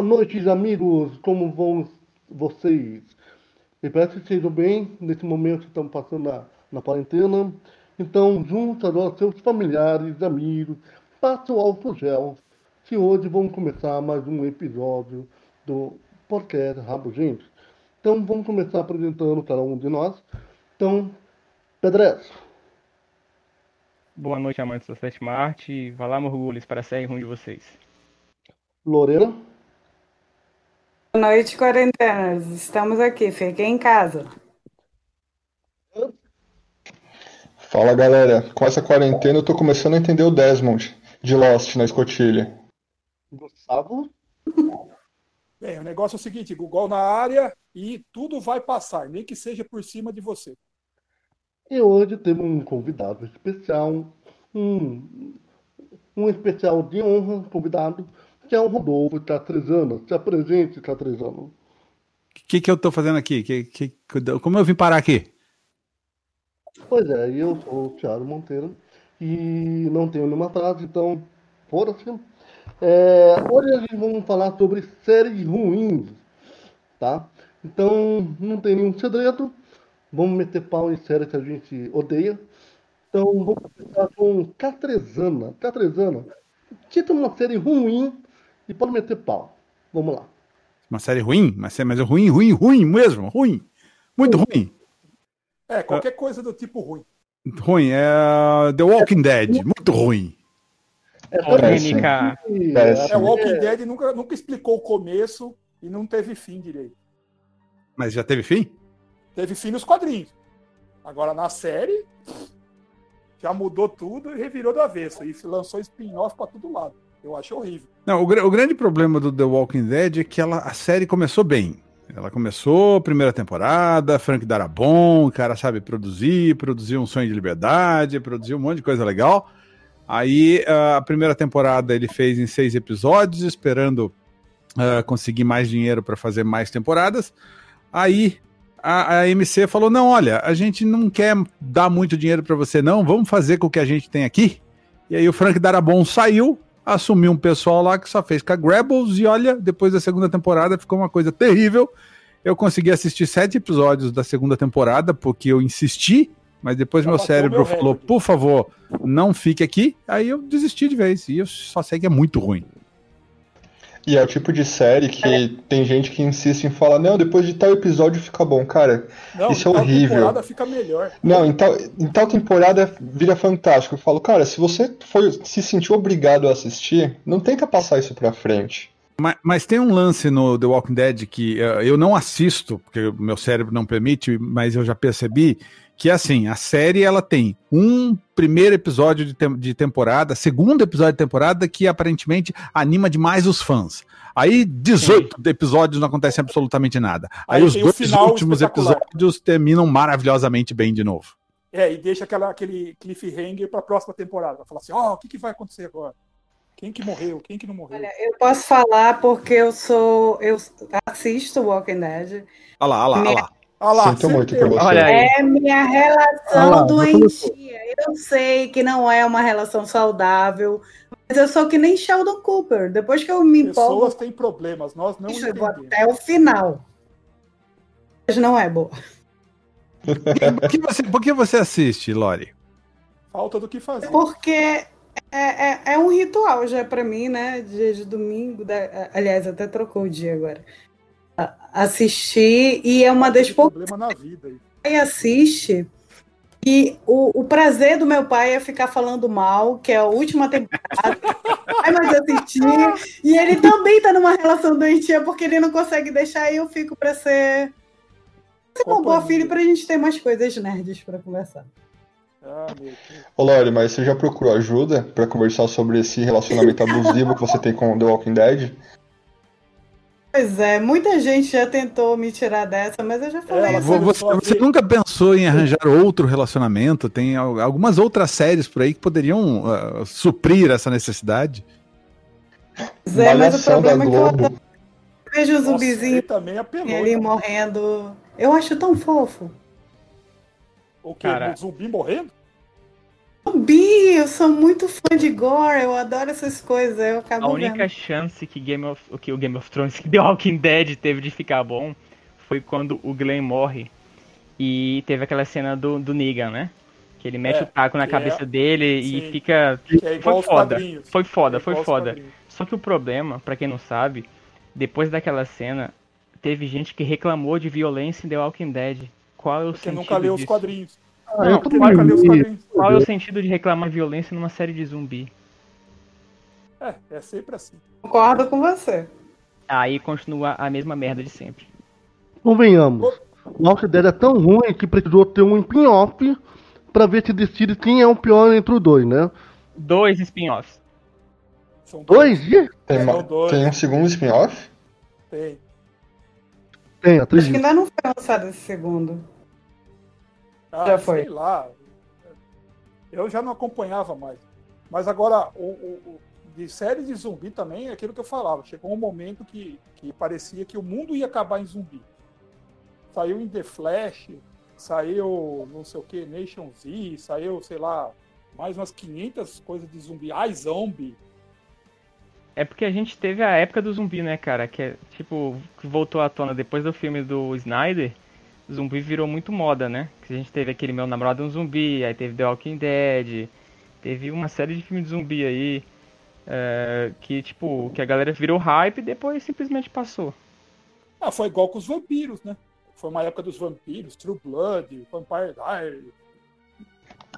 Boa noite, amigos. Como vão vocês? Espero que estejam bem. Nesse momento estamos passando na, na quarentena. Então, juntos agora seus familiares, amigos, passe o álcool gel. Que hoje vamos começar mais um episódio do podcast Rabo Gente. Então, vamos começar apresentando cada um de nós. Então, Pedrez. Boa noite, amantes da sétima arte. Vá lá, Morgulhos, para a série ruim de vocês. Lorena. Boa noite, quarentenas. Estamos aqui, fiquem em casa. Fala galera, com essa quarentena eu tô começando a entender o Desmond de Lost na escotilha. Gustavo. Bem, o negócio é o seguinte: Google na área e tudo vai passar, nem que seja por cima de você. E hoje temos um convidado especial, um, um especial de honra convidado, que é o Rodolfo Tatrezano. Se apresente, Tatrezano. O que, que eu tô fazendo aqui? Que, que, como eu vim parar aqui? Pois é, eu sou o Thiago Monteiro e não tenho nenhuma frase, então foda-se. É, hoje a gente vamos falar sobre séries ruins, tá? Então não tem nenhum segredo, vamos meter pau em série que a gente odeia. Então vamos começar com Catrezana. Catrezana, cita uma série ruim e pode meter pau. Vamos lá. Uma série ruim? Mas, mas é ruim, ruim, ruim mesmo, ruim. Muito ruim. É, qualquer coisa do tipo ruim. Ruim, é The Walking Dead, muito ruim. É, Polêmica. É, o Walking Dead nunca, nunca explicou o começo e não teve fim direito. Mas já teve fim? Teve fim nos quadrinhos. Agora na série, já mudou tudo e revirou do avesso. E lançou spin-off pra todo lado. Eu acho horrível. Não, o, o, grande problema do The Walking Dead é que ela, a série começou bem. Ela começou, primeira temporada, Frank Darabont, o cara sabe produzir, produziu um sonho de liberdade, produziu um monte de coisa legal. Aí a primeira temporada ele fez em seis episódios, esperando uh, conseguir mais dinheiro para fazer mais temporadas. Aí a, a, MC falou: não, olha, a gente não quer dar muito dinheiro para você, não, vamos fazer com o que a gente tem aqui. E aí o Frank Darabont saiu, assumiu um pessoal lá que só fez com a Grabbles, e olha, depois da segunda temporada ficou uma coisa terrível. Eu consegui assistir sete episódios da segunda temporada, porque eu insisti, mas depois Já meu cérebro meu falou, por favor, não fique aqui. Aí eu desisti de vez, e eu só sei que é muito ruim. E é o tipo de série que é. tem gente que insiste em falar, não, depois de tal episódio fica bom. Cara, não, isso é horrível. temporada fica melhor. Não, em tal, em tal temporada vira fantástico. Eu falo, cara, se você for, se sentiu obrigado a assistir, não tenta passar isso pra frente. Mas, mas, tem um lance no The Walking Dead que uh, eu não assisto, porque o meu cérebro não permite, mas eu já percebi que assim, a série ela tem um primeiro episódio de, te de temporada, segundo episódio de temporada que aparentemente anima demais os fãs. Aí 18 Sim. episódios não acontece absolutamente nada. Aí, Aí os dois últimos episódios terminam maravilhosamente bem de novo. É, e deixa aquela, aquele cliffhanger para a próxima temporada. Falar assim, ó, oh, o que, que vai acontecer agora? Quem que morreu? Quem que não morreu? Olha, eu posso falar porque eu sou. Eu assisto Walking Dead. Olha lá, olha lá, olha lá. Olha lá, Sinto muito por você. Olha aí. É minha relação lá, doentia. Eu sei que não é uma relação saudável, mas eu sou que nem Sheldon Cooper. Depois que eu me empolgo... Pessoas têm problemas, nós não eu vou até o final. Mas não é boa. por, que você, por que você assiste, Lori? Falta do que fazer. Porque é, é, é um ritual já para mim, né? Dia de domingo. Da... Aliás, até trocou o dia agora assistir e é uma das poucas. Problema na vida. E assiste. E o, o prazer do meu pai é ficar falando mal, que é a última temporada. Ai, mas assistir. E ele também tá numa relação doentia porque ele não consegue deixar e eu fico para ser, ser uma boa filha pra gente ter mais coisas nerds para conversar. Ah, Ô Lori, mas você já procurou ajuda para conversar sobre esse relacionamento abusivo que você tem com The Walking Dead? Pois é, muita gente já tentou me tirar dessa, mas eu já falei. É, você, você, nunca pensou em arranjar outro relacionamento? Tem algumas outras séries por aí que poderiam uh, suprir essa necessidade? Pois é, mas o problema é que eu vejo o zumbizinho também apelou, ali né? morrendo. Eu acho tão fofo. O que? Cara... O zumbi morrendo? Bi, eu sou muito fã de gore, eu adoro essas coisas, eu acabo A única vendo. chance que, Game of, que o Game of Thrones, que The Walking Dead teve de ficar bom, foi quando o Glenn morre e teve aquela cena do, do Negan, né? Que ele mete É, o taco na que cabeça é- dele sim. e fica. É Foi foda. Foi foda, É foi foda. Só que o problema, pra quem não sabe, depois daquela cena, teve gente que reclamou de violência em The Walking Dead. Qual é o Você sentido nunca leu os disso? quadrinhos. Ah, Não, também. quadrinhos. Qual é o sentido de reclamar violência numa série de zumbi? É, é sempre assim. Concordo com você. Aí continua a mesma merda de sempre. Convenhamos. O Walking Dead é tão ruim que precisou ter um spin-off pra ver se decide quem é o pior entre os dois, né? Dois spin-offs. São Dois? Ih, Tem, São uma- dois. tem um segundo spin-off? Tem. tem, Acho que ainda não foi lançado esse segundo. Ah, Já foi. Sei lá. Eu já não acompanhava mais. Mas agora, o, o- o- de série de zumbi também é aquilo que eu falava. Chegou um momento que, que parecia que o mundo ia acabar em zumbi. Saiu em The Flash, saiu não sei o que, Nation Z, saiu, sei lá, mais umas 500 coisas de zumbi. Ai, zombie. É porque a gente teve a época do zumbi, né, cara? Que é, tipo, que voltou à tona depois do filme do Snyder. Zumbi virou muito moda, né? Que a gente teve aquele Meu Namorado é um Zumbi, aí teve The Walking Dead, teve uma série de filmes de zumbi aí. é, que, tipo, que a galera virou hype e depois simplesmente passou. Ah, foi igual com os vampiros, né? Foi uma época dos vampiros, True Blood, Vampire Diaries.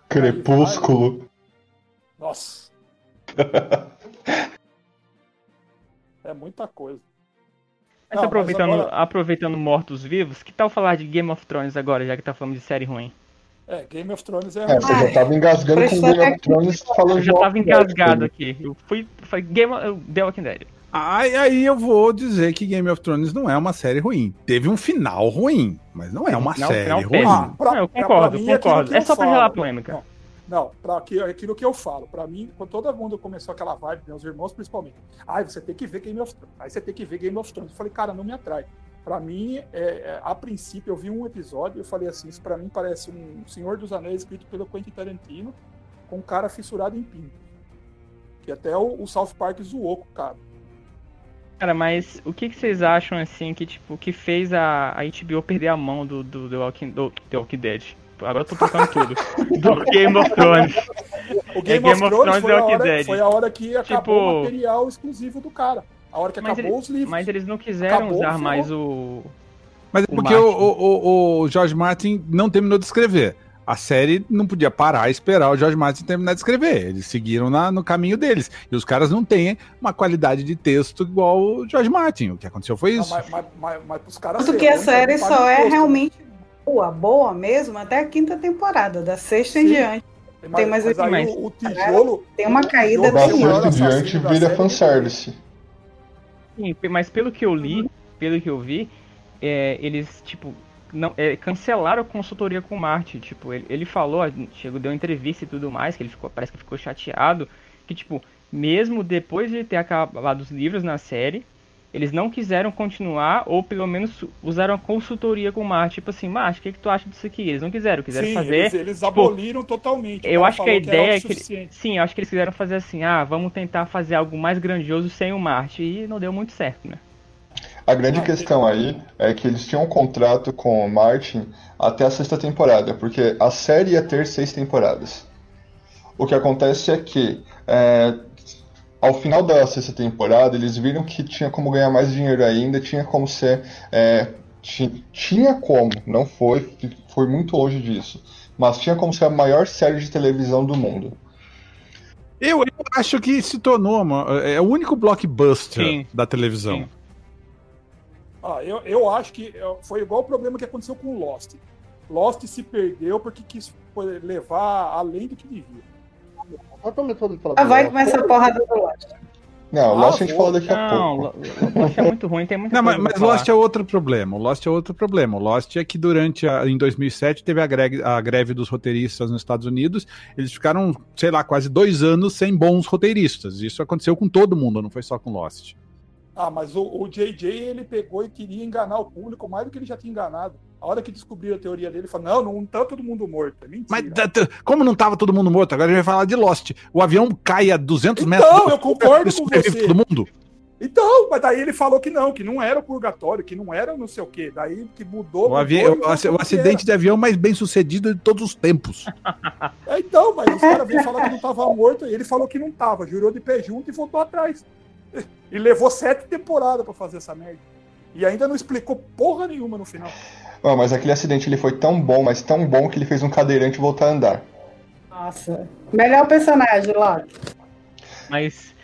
Crepúsculo. Nossa. é muita coisa. Mas Não, mas aproveitando, agora- aproveitando mortos-vivos, que tal falar de Game of Thrones agora, já que tá falando de série ruim? É, Game of Thrones é. É, você já tava engasgando com Game of Thrones falando Eu já tava engasgado aqui. Eu fui, foi Game of, The Walking Dead. Aí, aí eu vou dizer que Game of Thrones não é uma série ruim. Teve um final ruim, mas não é uma Final- série ruim. Ah, pra- Não, eu pra- concordo, pra é aquilo concordo. que É eu só pra gerar polêmica. Não, não aqui, é aquilo que eu falo. Pra mim, quando todo mundo começou aquela vibe, meus irmãos principalmente. Ai, você tem que ver Game of Thrones. Aí você tem que ver Game of Thrones. Eu falei, cara, não me atrai. Pra mim, é, é, a princípio, eu vi um episódio e eu falei assim: isso pra mim parece um Senhor dos Anéis escrito pelo Quentin Tarantino com um cara fissurado em pinto. Que até o, o South Park zoou com o cara. Cara, mas o que, que vocês acham, assim, que, tipo, que fez a, a HBO perder a mão do, do, do, Walking, do The Walking Dead? Agora eu tô tocando tudo. Do Game of Thrones. O Game, É of Game of Thrones Thrones foi, e a hora, Dead. foi a hora que acabou Tipo- o material exclusivo do cara. A hora que Mas acabou ele- os livros. Mas eles não quiseram Acabou, usar mais o. Mas é porque o, o, o, o George Martin não terminou de escrever. A série não podia parar e esperar o George Martin terminar de escrever. Eles seguiram na- no caminho deles. E os caras não têm uma qualidade de texto igual o George Martin. O que aconteceu foi Não, isso. mas, mas, mas, mas pros caras. Tanto que a série só é realmente boa, boa mesmo, até a quinta temporada, da sexta em Sim. diante. Mas, tem mais mas mais. o, o tijolo. Tem uma caída Da sexta em diante vira fanservice. Sim, mas pelo que eu li, pelo que eu vi, é, eles, tipo, não, é, cancelaram a consultoria com o Martin. Tipo, ele, ele falou, chegou, deu entrevista e tudo mais, que ele ficou, parece que ficou chateado, que, tipo, mesmo depois de ter acabado os livros na série, eles não quiseram continuar, ou pelo menos usaram a consultoria com o Martin. Tipo assim, Martin, o que, que tu acha disso aqui? Eles não quiseram, quiseram Sim, fazer. eles, eles aboliram totalmente. O Eu acho que a ideia é que. Sim, eu acho que eles quiseram fazer assim, ah, vamos tentar fazer algo mais grandioso sem o Martin. E não deu muito certo, né? A grande Ah, questão aí é que eles tinham um contrato com o Martin até a sexta temporada, porque a série ia ter seis temporadas. O que acontece é que, é, ao final da sexta temporada, eles viram que tinha como ganhar mais dinheiro ainda, tinha como ser. é, ti- tinha como, não foi, foi muito longe disso, mas tinha como ser a maior série de televisão do mundo. Eu, eu acho que se tornou uma, é o único blockbuster Sim. da televisão. Sim. Ah, eu, eu acho que é, foi igual o problema que aconteceu com o Lost. Lost se perdeu porque quis levar além do que devia. Sobre falar Ah, vai começar a porrada do Lost. Não, Ah, Lost a gente fala daqui a Não, pouco. Lo- Lost é muito ruim, tem muita Não, mas, coisa mas falar. Lost é outro problema. O Lost é outro problema. O Lost é que durante a, em 2007 teve a greve, a greve dos roteiristas nos Estados Unidos. Eles ficaram, sei lá, quase dois anos sem bons roteiristas. Isso aconteceu com todo mundo, não foi só com Lost. Ah, mas o, o JJ ele pegou e queria enganar o público mais do que ele já tinha enganado. A hora que descobriram a teoria dele, falaram, não, não tá todo mundo morto. É mentira. Mas como não tava todo mundo morto, agora a gente vai falar de Lost. O avião cai a 200 Então, metros. eu concordo com você. todo mundo. Então, mas daí ele falou que não, que não era o purgatório, que não era não sei o quê. Daí que mudou. O, mudou, avi- e o, o acidente de avião mais bem sucedido de todos os tempos. É, então, mas os caras vêm falar que não tava morto, e ele falou que não tava, jurou de pé junto e voltou atrás. E levou sete temporadas pra fazer essa merda. E ainda não explicou porra nenhuma no final. Ah, mas aquele acidente ele foi tão bom, mas tão bom que ele fez um cadeirante voltar a andar. Nossa. Melhor personagem lá. Mas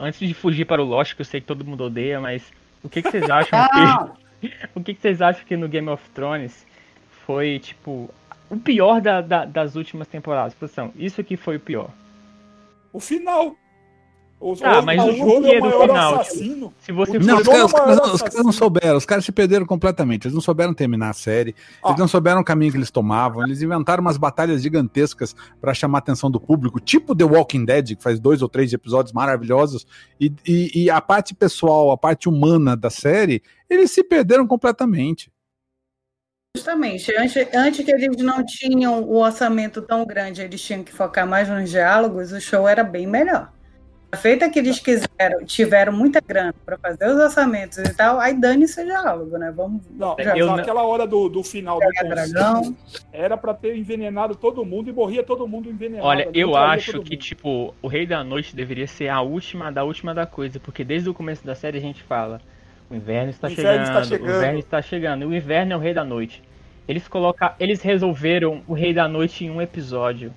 antes de fugir para o Lost, que eu sei que todo mundo odeia, mas o que, que vocês acham Ah, que. O que, que vocês acham que no Game of Thrones foi, tipo, o pior da- da- das últimas temporadas? Produção, isso aqui foi o pior. O final. Ah, o- mas o jogo é o maior final, assassino. Se você Não, for- os caras, maior os caras não souberam, os caras se perderam completamente. Eles não souberam terminar a série, Ah. eles não souberam o caminho que eles tomavam, eles inventaram umas batalhas gigantescas pra chamar a atenção do público, tipo The Walking Dead, que faz dois ou três episódios maravilhosos, e, e- e a parte pessoal, a parte humana da série, eles se perderam completamente. Justamente. Antes, antes que eles não tinham o orçamento tão grande, eles tinham que focar mais nos diálogos, o show era bem melhor. Feita que eles quiseram, tiveram muita grana para fazer os orçamentos e tal, aí dane-se o diálogo, né? Vamos. Não, Eu mas não- aquela hora do, do final do dragão. era pra ter envenenado todo mundo e morria todo mundo envenenado. Olha, eu acho que, mundo. tipo, o Rei da Noite deveria ser a última da última da coisa, porque desde o começo da série a gente fala: o inverno está, O inverno chegando, está chegando. o inverno está chegando, e o inverno é o Rei da Noite. Eles colocar, eles resolveram o Rei da Noite em um episódio.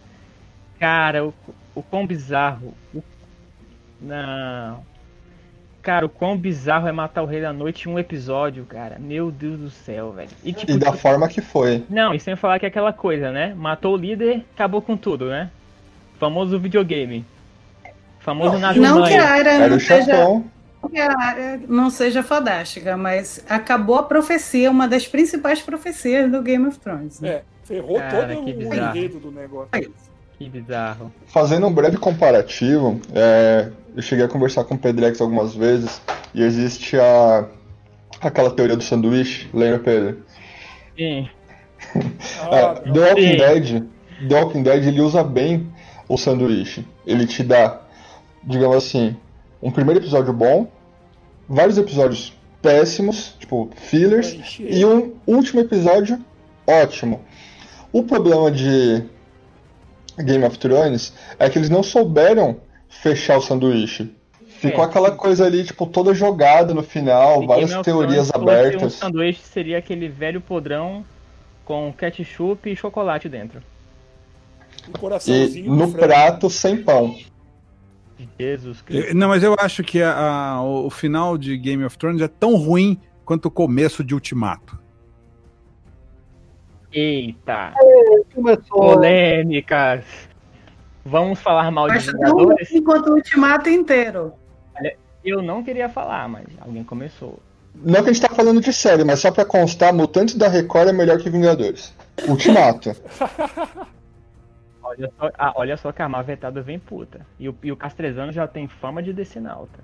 Cara, o, o quão bizarro. o- não. Cara, o quão bizarro é matar o Rei da Noite em um episódio, cara. Meu Deus do céu, velho. E tipo, E da forma que foi. não, e sem falar que é aquela coisa, né? Matou o líder, acabou com tudo, né? Famoso videogame. Famoso Não, nas Não que a área Era não o seja, não que a área não seja fantástica, mas acabou a profecia, uma das principais profecias do Game of Thrones. né? É, ferrou Cara, todo o bizarro. enredo do negócio. Que bizarro. Fazendo um breve comparativo, é, eu cheguei a conversar com o Pedrex algumas vezes e existe a aquela teoria do sanduíche, lembra, Pedro? Sim. É, The Walking Sim. Dead, The Walking Dead ele usa bem o sanduíche. Ele te dá, digamos assim, um primeiro episódio bom, vários episódios péssimos, tipo fillers, e um último episódio ótimo. O problema de Game of Thrones é que eles não souberam fechar o sanduíche. Ficou É. aquela coisa ali, tipo, toda jogada no final, E várias Game of teorias Thrones, se fosse Um abertas. sanduíche seria aquele velho podrão com ketchup e chocolate dentro. Um E coraçãozinho no prato sem pão. Jesus Cristo. Não, mas eu acho que a- a- o o final de Game of Thrones é tão ruim quanto o começo de Ultimato. Eita. Começou. Polêmicas. Vamos falar mal de Mas tão Vingadores? ruim quanto o ultimato inteiro. Eu não queria falar, mas alguém começou. Não que a gente tá falando de série, mas só pra constar, Mutantes da Record é melhor que Vingadores. Ultimato. Olha só, ah, olha só que a Marvetada vem puta. E o, e o Castrezano já tem fama de decenalta.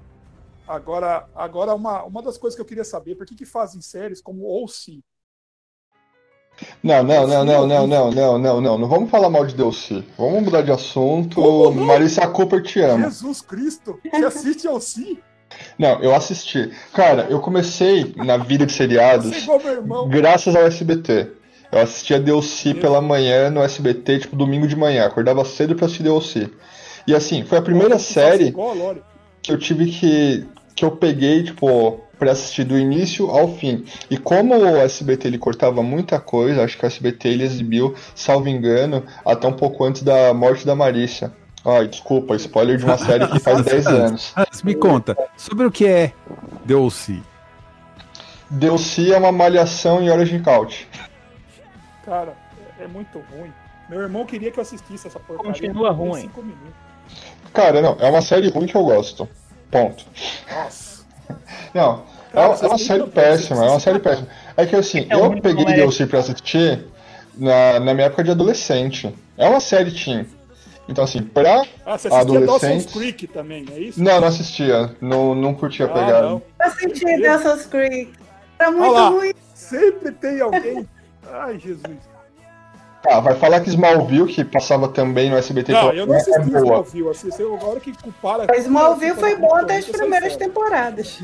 Agora, agora uma, uma das coisas que eu queria saber, por que, que fazem séries como OC? Não, não, não, não, não, não, não, não, não. Não vamos falar mal de Delcy. Vamos mudar de assunto. Como não? Marissa Cooper te ama. Jesus Cristo! Você assiste OC? Não, eu assisti. Cara, eu comecei na vida de é seriados irmão. graças ao SBT. Eu assistia DLC pela manhã no SBT, tipo domingo de manhã. Acordava cedo pra assistir DLC. E assim, foi a primeira série que eu tive que. que eu peguei, tipo, pra assistir do início ao fim. E como o SBT ele cortava muita coisa, acho que o SBT ele exibiu, salvo engano, até um pouco antes da morte da Marícia. Ai, desculpa, spoiler de uma série que faz 10 anos. Me conta, sobre o que é O.C. DLC é uma malhação em horas de couch. Cara, é, muito ruim. Meu irmão queria que eu assistisse essa porcaria. Continua ruim. Cara, não, é uma série ruim que eu gosto. Ponto. Nossa. Não, é, Cara, é uma série péssima, é uma série péssima. É que assim, É eu peguei é- DLC pra assistir na, na minha época de adolescente. É uma série teen. Então assim, pra. Ah, você Adolescentes. Creek também, é isso? Não, não assistia. Não, não curtia a Ah, pegada. não. Eu senti Dawson's Creek. Era muito lá. ruim. Sempre tem alguém Ai, Jesus. Tá, vai falar que Smallville, que passava também no SBT, Não, eu não é assisti boa. Smallville. Assisti agora que compara. Mas Smallville foi bom até as primeiras temporadas.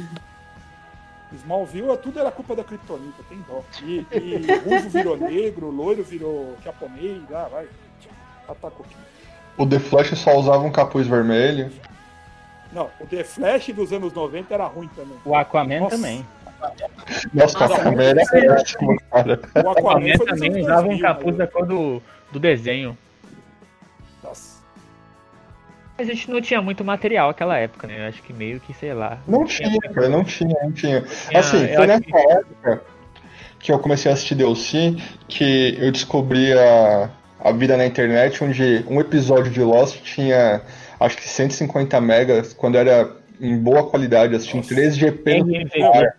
Smallville, tudo era culpa da Kryptonita, tem dó. E, e ruivo virou negro, loiro virou japonês, ah, vai. Ataca aqui. O The Flash só usava um capuz vermelho. Não, o The Flash dos anos 90 era ruim também. O Aquaman Nossa. também. Nossa, Nossa, a câmera era péssimo, cara. O O Aquaman foi dos também usava um 2000, capuz da mas- cor do, do desenho. A gente não tinha muito material naquela época, né? Eu acho que meio que, sei lá. Não tinha, cara, não tinha, não tinha. Assim, foi nessa época que eu comecei a assistir DLC que eu descobri a, a vida na internet, onde um episódio de Lost tinha acho que 150 megas, quando era em boa qualidade, assistindo Nossa. 3GP no celular.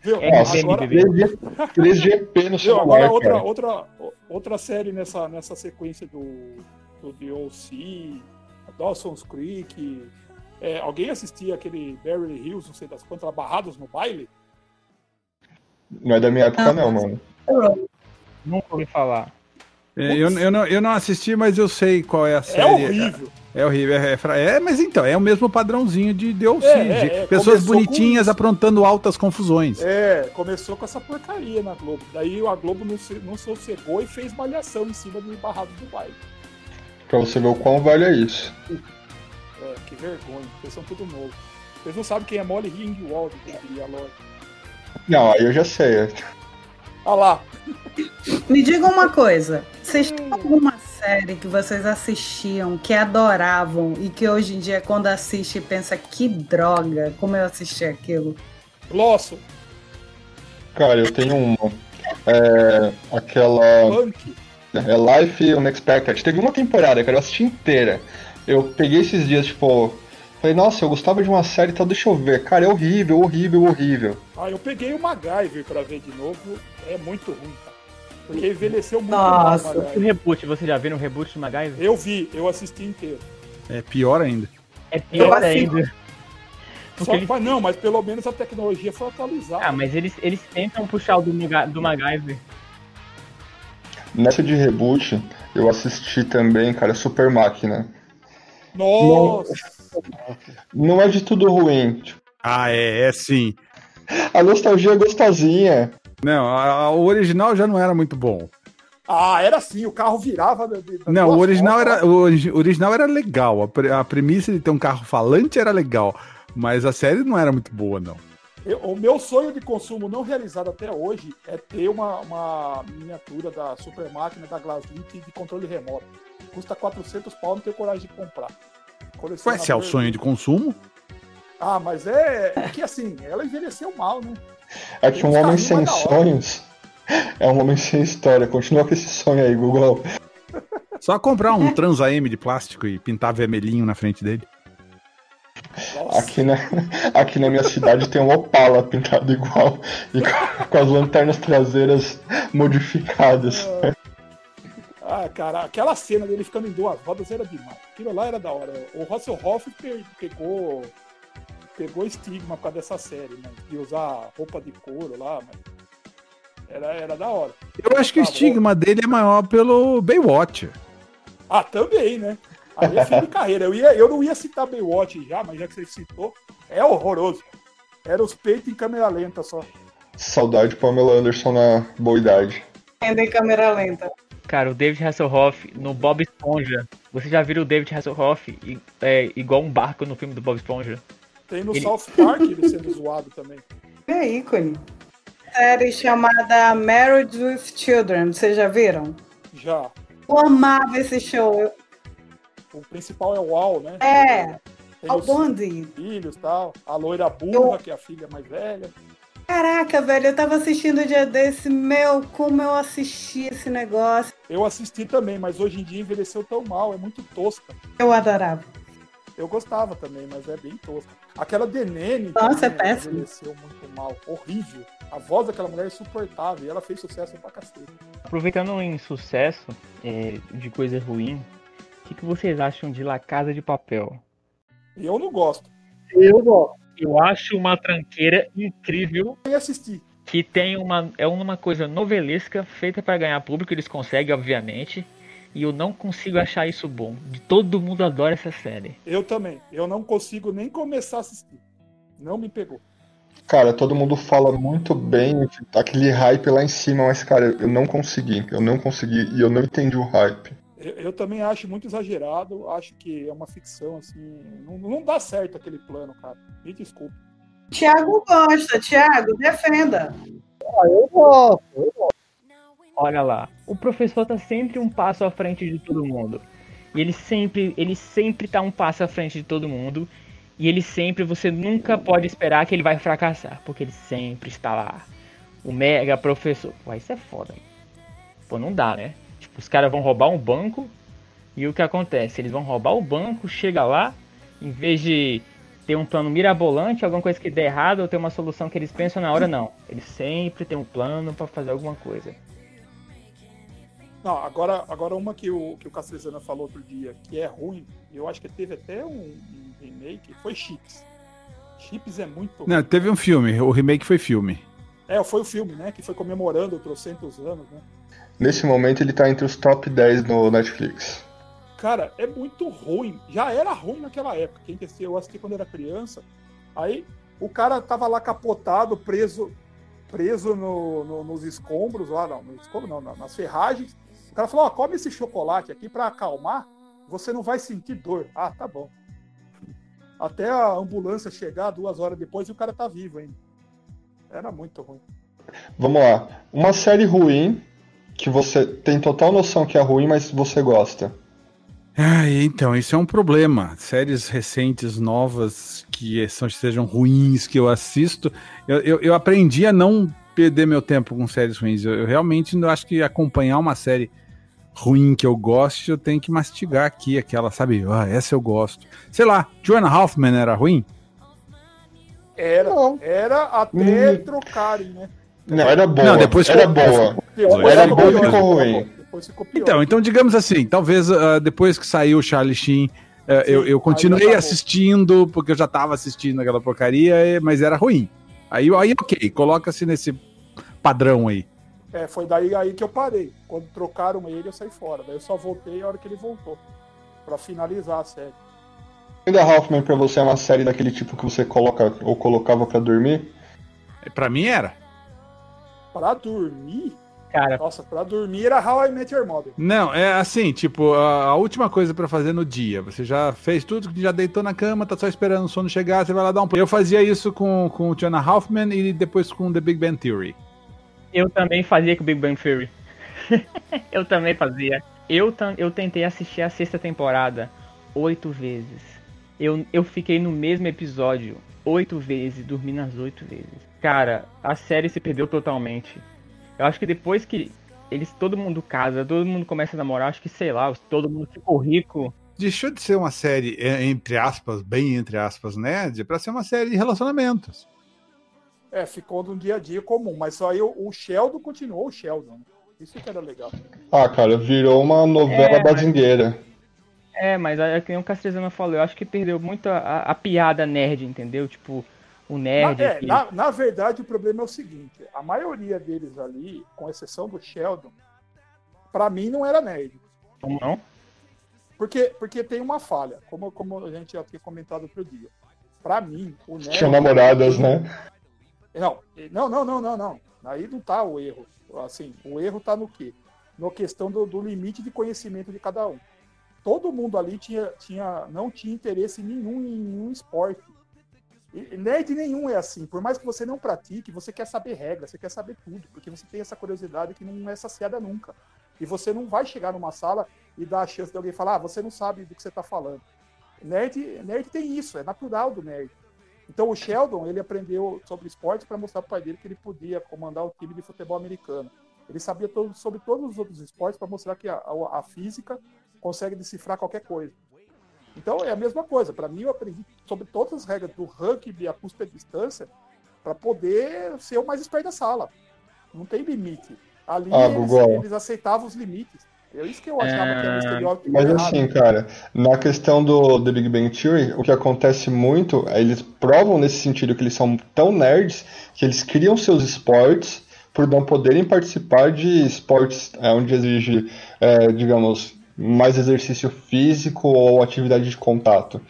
Viu? É, Nossa, agora, RMVB. 3G 3GP no celular, agora outra, cara. outra, outra série nessa, nessa sequência do, do DLC, Dawson's Creek. É, alguém assistia aquele Beverly Hills, não sei das quantas, Barrados no Baile? Não é da minha época, não, mano. Nunca ouvi falar. É, eu, eu, não, eu não assisti, mas eu sei qual é a série. É horrível. É horrível. É, é fra- é, mas então, é o mesmo padrãozinho de DLC. É, é, de é, pessoas bonitinhas aprontando altas confusões. É, começou com essa porcaria na Globo. Daí a Globo não, se, não sossegou e fez malhação em cima do Barrados do Baile. Pra você ver o quão velho é isso. É, que vergonha. Vocês são tudo novo. Vocês não sabem quem é Molly Ringwald, quem diria a Lorde. Não, aí eu já sei. Ah lá, Me diga uma coisa. Vocês têm alguma série que vocês assistiam, que adoravam e que hoje em dia, quando assiste, pensa que droga, como eu assisti aquilo? Glosso, Cara, eu tenho uma. É, aquela. Punk. É Life Unexpected. Teve uma temporada, cara, eu assisti inteira. Eu peguei esses dias, tipo. Falei, nossa, eu gostava de uma série e tal, deixa eu ver. Cara, é horrível, horrível, horrível. Ah, eu peguei o MacGyver pra ver de novo. É muito ruim, cara. Porque envelheceu muito Nossa. mal o O reboot, você já viu o reboot do MacGyver? Eu vi, eu assisti inteiro. É pior ainda. É pior Eu ainda. Porque Só, eles... mas não, mas pelo menos a tecnologia foi atualizada. Ah, mas eles, eles tentam puxar o do, do MacGyver. Nessa de reboot, eu assisti também, cara, Super Máquina. Nossa! Não é de tudo ruim. Ah, é, é sim. a nostalgia é gostosinha. Não, a- a- o original já não era muito bom. Ah, era assim, o carro virava. Não, o original era, o origi- o original era legal. A, a premissa de ter um carro falante era legal. Mas a série não era muito boa, não. Eu- o meu sonho de consumo não realizado até hoje é ter uma, uma miniatura da super máquina da Glaslit de controle remoto. Custa 400 pau, não tenho coragem de comprar. Ué, se é o sonho de consumo? Ah, mas é, é que assim, ela envelheceu mal, né? É que um homem sem sonhos é um homem sem história. Continua com esse sonho aí, Google. Só comprar um Trans AM de plástico e pintar vermelhinho na frente dele. Nossa. Aqui na, aqui na minha cidade tem um Opala pintado igual e com, com as lanternas traseiras modificadas. Ah, cara, aquela cena dele ficando em duas rodas era demais. Aquilo lá era da hora. O Russell Hoff pe- pegou pegou estigma por causa dessa série, né? De usar roupa de couro lá, mas era, era da hora. Eu acho que o Tá bom. estigma dele é maior pelo Baywatch. Ah, também, né? Aí é fim de carreira. Eu, ia, eu não ia citar Baywatch já, mas já que você citou, é horroroso. Era os peitos em câmera lenta só. Saudade de Pamela Anderson na boa idade. Ainda em câmera lenta. Cara, o David Hasselhoff no Bob Esponja. Você já viu o David Hasselhoff é, igual um barco no filme do Bob Esponja? Tem no Ele- South Park ele sendo zoado também. É ícone. Série chamada Married with Children, vocês já viram? Já. Eu amava esse show. Eu- O principal é o Al, né? É, Tem Al Bundy. filhos e tal. A loira burra, que é a filha mais velha. Caraca, velho, eu tava assistindo o dia desse. Meu, como eu assisti esse negócio. Eu assisti também, mas hoje em dia envelheceu tão mal, é muito tosca. Eu adorava. Eu gostava também, mas é bem tosca. Aquela Denene Nossa, é também péssimo. envelheceu muito mal, horrível. A voz daquela mulher é insuportável e ela fez sucesso pra cacete. Aproveitando em sucesso é, de coisa ruim, o que, que vocês acham de La Casa de Papel? Eu não gosto. Eu gosto. Eu acho uma tranqueira incrível. Nem assisti. que tem uma é uma coisa novelesca feita para ganhar público, eles conseguem, obviamente. E eu não consigo achar isso bom. De todo mundo adora essa série. Eu também. Eu não consigo nem começar a assistir. Não me pegou. Cara, todo mundo fala muito bem, aquele hype lá em cima, mas, cara, eu não consegui. Eu não consegui e eu não entendi o hype. Eu, eu também acho muito exagerado. Acho que é uma ficção, assim. Não, não dá certo aquele plano, cara. Me desculpe. Tiago gosta, Tiago, defenda. Ah, eu gosto, eu gosto. Olha lá, o professor tá sempre um passo à frente de todo mundo. E ele sempre, ele sempre tá um passo à frente de todo mundo. E ele sempre, você nunca pode esperar que ele vai fracassar, porque ele sempre está lá. O mega professor. Pô, isso é foda. Pô, não dá, né? Os caras vão roubar um banco e o que acontece? Eles vão roubar o banco, chega lá, em vez de ter um plano mirabolante, alguma coisa que der errado ou ter uma solução que eles pensam na hora, não. Eles sempre têm um plano para fazer alguma coisa. Não, agora, agora uma que o, que o Castrezana falou outro dia, que é ruim, eu acho que teve até um, um remake, foi Chips. Chips é muito Não, teve um filme, o remake foi filme. É, foi o filme, né? Que foi comemorando trocentos anos, né? Nesse momento ele tá entre os top 10 no Netflix. Cara, é muito ruim. Já era ruim naquela época. Quem que eu assisti quando era criança. Aí o cara tava lá capotado, preso preso no, no, nos escombros, lá não, no escombro, não, nas ferragens cara falou: ó, come esse chocolate aqui para acalmar, você não vai sentir dor. Ah, tá bom. Até a ambulância chegar duas horas depois e o cara tá vivo ainda. Era muito ruim. Vamos lá. Uma série ruim que você tem total noção que é ruim, mas você gosta. Ah, então, isso é um problema. Séries recentes, novas, que são, sejam ruins, que eu assisto. Eu, eu, eu aprendi a não perder meu tempo com séries ruins. Eu, eu realmente acho que acompanhar uma série ruim que eu gosto, eu tenho que mastigar aqui aquela, sabe? Ah, essa eu gosto. Sei lá, Joanna Hoffman era ruim? Era, não. era até hum. trocarem, né? Não, era boa. Não, depois era boa. era boa e ficou ruim. Então, então, digamos assim, talvez uh, depois que saiu o Charlie Sheen, uh, Sim, eu, eu continuei assistindo, porque eu já tava assistindo aquela porcaria, mas era ruim. Aí, aí ok, coloca-se nesse padrão aí. É, foi daí aí que eu parei. Quando trocaram ele, eu saí fora. Daí eu só voltei a hora que ele voltou. para finalizar a série. Ainda Hoffman pra você é uma série daquele tipo que você coloca ou colocava para dormir? Para mim era. Para dormir? Cara. Nossa, pra dormir era How I Met Your Mother. Não, é assim, tipo, a, a última coisa para fazer no dia. Você já fez tudo, já deitou na cama, tá só esperando o sono chegar, você vai lá dar um Eu fazia isso com, com o Tiana Hoffman e depois com The Big Bang Theory. Eu também fazia com Big Bang Theory. eu também fazia. Eu, eu tentei assistir a sexta temporada oito vezes. Eu, eu fiquei no mesmo episódio oito vezes, dormi nas oito vezes. Cara, a série se perdeu totalmente. Eu acho que depois que eles todo mundo casa, todo mundo começa a namorar, acho que sei lá, todo mundo ficou rico. Deixou de ser uma série entre aspas, bem entre aspas, né, para ser uma série de relacionamentos. É, ficou no dia a dia comum, mas aí o, o Sheldon continuou o Sheldon. Isso que era legal. Ah, cara, virou uma novela é, bazingueira. É, mas é que nem o Castrezano falou, eu acho que perdeu muito a, a piada nerd, entendeu? Tipo, o nerd. Na, é, na, na, verdade, o problema é o seguinte: a maioria deles ali, com exceção do Sheldon, para mim não era nerd. Como não? Porque, porque tem uma falha, como, como a gente já tinha comentado outro dia. Para mim, o nerd. Tinha namoradas, né? Não, não, não, não, não, não. Aí não tá o erro. Assim, o erro tá no quê? Na questão do, do limite de conhecimento de cada um. Todo mundo ali tinha, tinha, não tinha interesse nenhum em nenhum esporte. Nerd nenhum é assim. Por mais que você não pratique, você quer saber regras, você quer saber tudo, porque você tem essa curiosidade que não é saciada nunca. E você não vai chegar numa sala e dar a chance de alguém falar, ah, você não sabe do que você está falando. Nerd, nerd tem isso, é natural do nerd. Então o Sheldon, ele aprendeu sobre esporte para mostrar para o pai dele que ele podia comandar o time de futebol americano. Ele sabia todo, sobre todos os outros esportes para mostrar que a, a, a, física consegue decifrar qualquer coisa. Então é a mesma coisa. Para mim, eu aprendi sobre todas as regras do rugby, a custo e distância, para poder ser o mais esperto da sala. Não tem limite. Ali ah, eles, eles, aceitavam os limites. É isso que eu achava É, que era estereótipo Mas errado. assim, cara, na questão do The Big Bang Theory, o que acontece muito, é eles provam nesse sentido que eles são tão nerds que eles criam seus esportes por não poderem participar de esportes é, onde exige, é, digamos, mais exercício físico ou atividade de contato.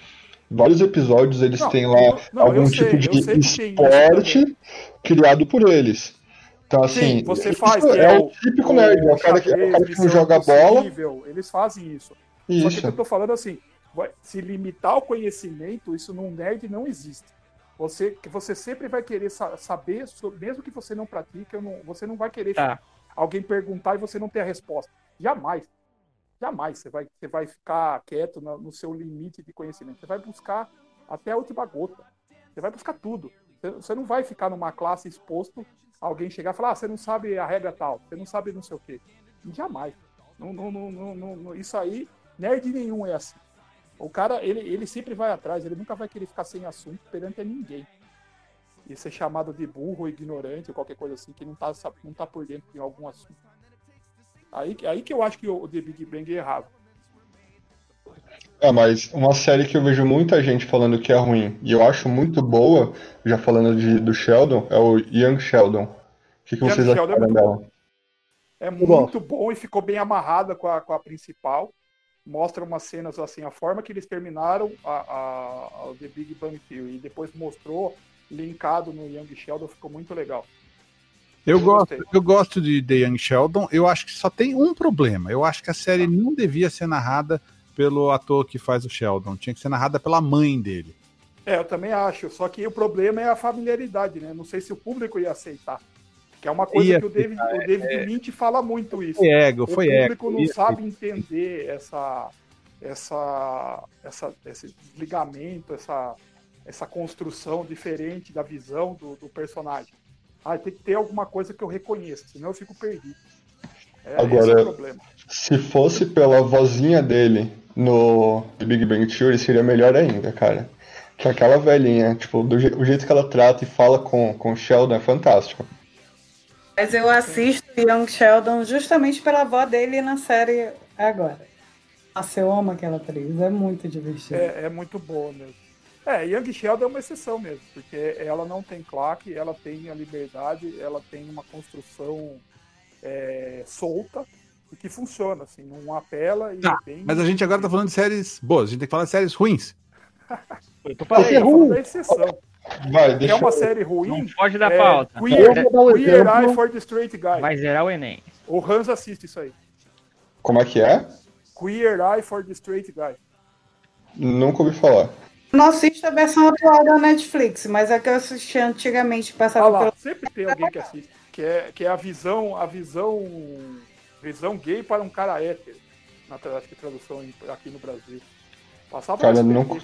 Vários episódios eles Não, têm lá eu- não, algum eu sei, tipo de sei tem isso esporte criado por eles. Então, assim, Sim, você isso faz, que é o típico nerd, é o cara que, é o cara que não Missão joga bola. Impossível, Eles fazem isso. Só que o Isso. que eu tô falando assim, vai- se limitar ao conhecimento, isso num nerd não existe. Você, você sempre vai querer sa- saber, mesmo que você não pratique, eu não- você não vai querer Tá. alguém perguntar e você não ter a resposta. Jamais. Jamais você vai, você vai ficar quieto no, no seu limite de conhecimento. Você vai buscar até a última gota. Você vai buscar tudo. Você, você não vai ficar numa classe exposto a alguém chegar e falar, ah, você não sabe a regra tal, você não sabe não sei o quê. Jamais. Não, não, não, não, isso aí, nerd nenhum é assim. O cara, ele, ele sempre vai atrás, ele nunca vai querer ficar sem assunto perante a ninguém. E ser chamado de burro, ignorante ou qualquer coisa assim, que não tá, não tá por dentro de algum assunto. Aí, aí que eu acho que o, o The Big Bang errava. É, mas uma série que eu vejo muita gente falando que é ruim e eu acho muito boa, já falando de, do Sheldon, é o Young Sheldon. O que, que Young vocês Sheldon é acharam muito dela? É muito bom e ficou bem amarrada com a, com a principal. Mostra umas cenas assim, a forma que eles terminaram a, a, a The Big Bang Theory e depois mostrou linkado no Young Sheldon, ficou muito legal. Eu Eu gosto, gostei. eu gosto de The Young Sheldon. Eu acho que só tem um problema. Eu acho que a série não devia ser narrada pelo ator que faz o Sheldon. Tinha que ser narrada pela mãe dele. É, eu também acho. Só que o problema é a familiaridade, né? Não sei se o público ia aceitar. Que é uma coisa Ia que o David, o David Lynch fala muito isso. Foi ego, o foi ego. público não Ia sabe entender essa, essa, essa, esse desligamento, essa, essa construção diferente da visão do, do personagem. Ah, tem que ter alguma coisa que eu reconheça, senão eu fico perdido. É, Agora- esse é o problema. Se fosse pela vozinha dele no Big Bang Theory, seria melhor ainda, cara. Que aquela velhinha, tipo, do je- o jeito que ela trata e fala com, com o Sheldon é fantástico. Mas eu assisto Young Sheldon justamente pela avó dele na série agora. Nossa, eu amo aquela atriz, é muito divertido. É, é muito boa mesmo. É, Young Sheldon é uma exceção mesmo, porque ela não tem claque, ela tem a liberdade, ela tem uma construção é, solta e que funciona, assim, não apela e Tá, é bem... Mas a gente agora tá falando de séries boas. A gente tem que falar de séries ruins. Eu tô falando, tô falando da exceção. Vai, é uma eu... série ruim, não foge da é, pauta. Queer. Eye for the Straight Guy. Vai zerar o Enem. O Hans assiste isso aí. Como é que é? Queer Eye for the Straight Guy. Nunca ouvi falar. Não assisto a versão atual da Netflix, mas é que eu assisti antigamente, que Ah passava lá, pelo... sempre tem alguém que assiste. Que é, que é a visão, a visão, visão gay para um cara hétero. Na acho que tradução aqui no Brasil. Passava Cara, nunca,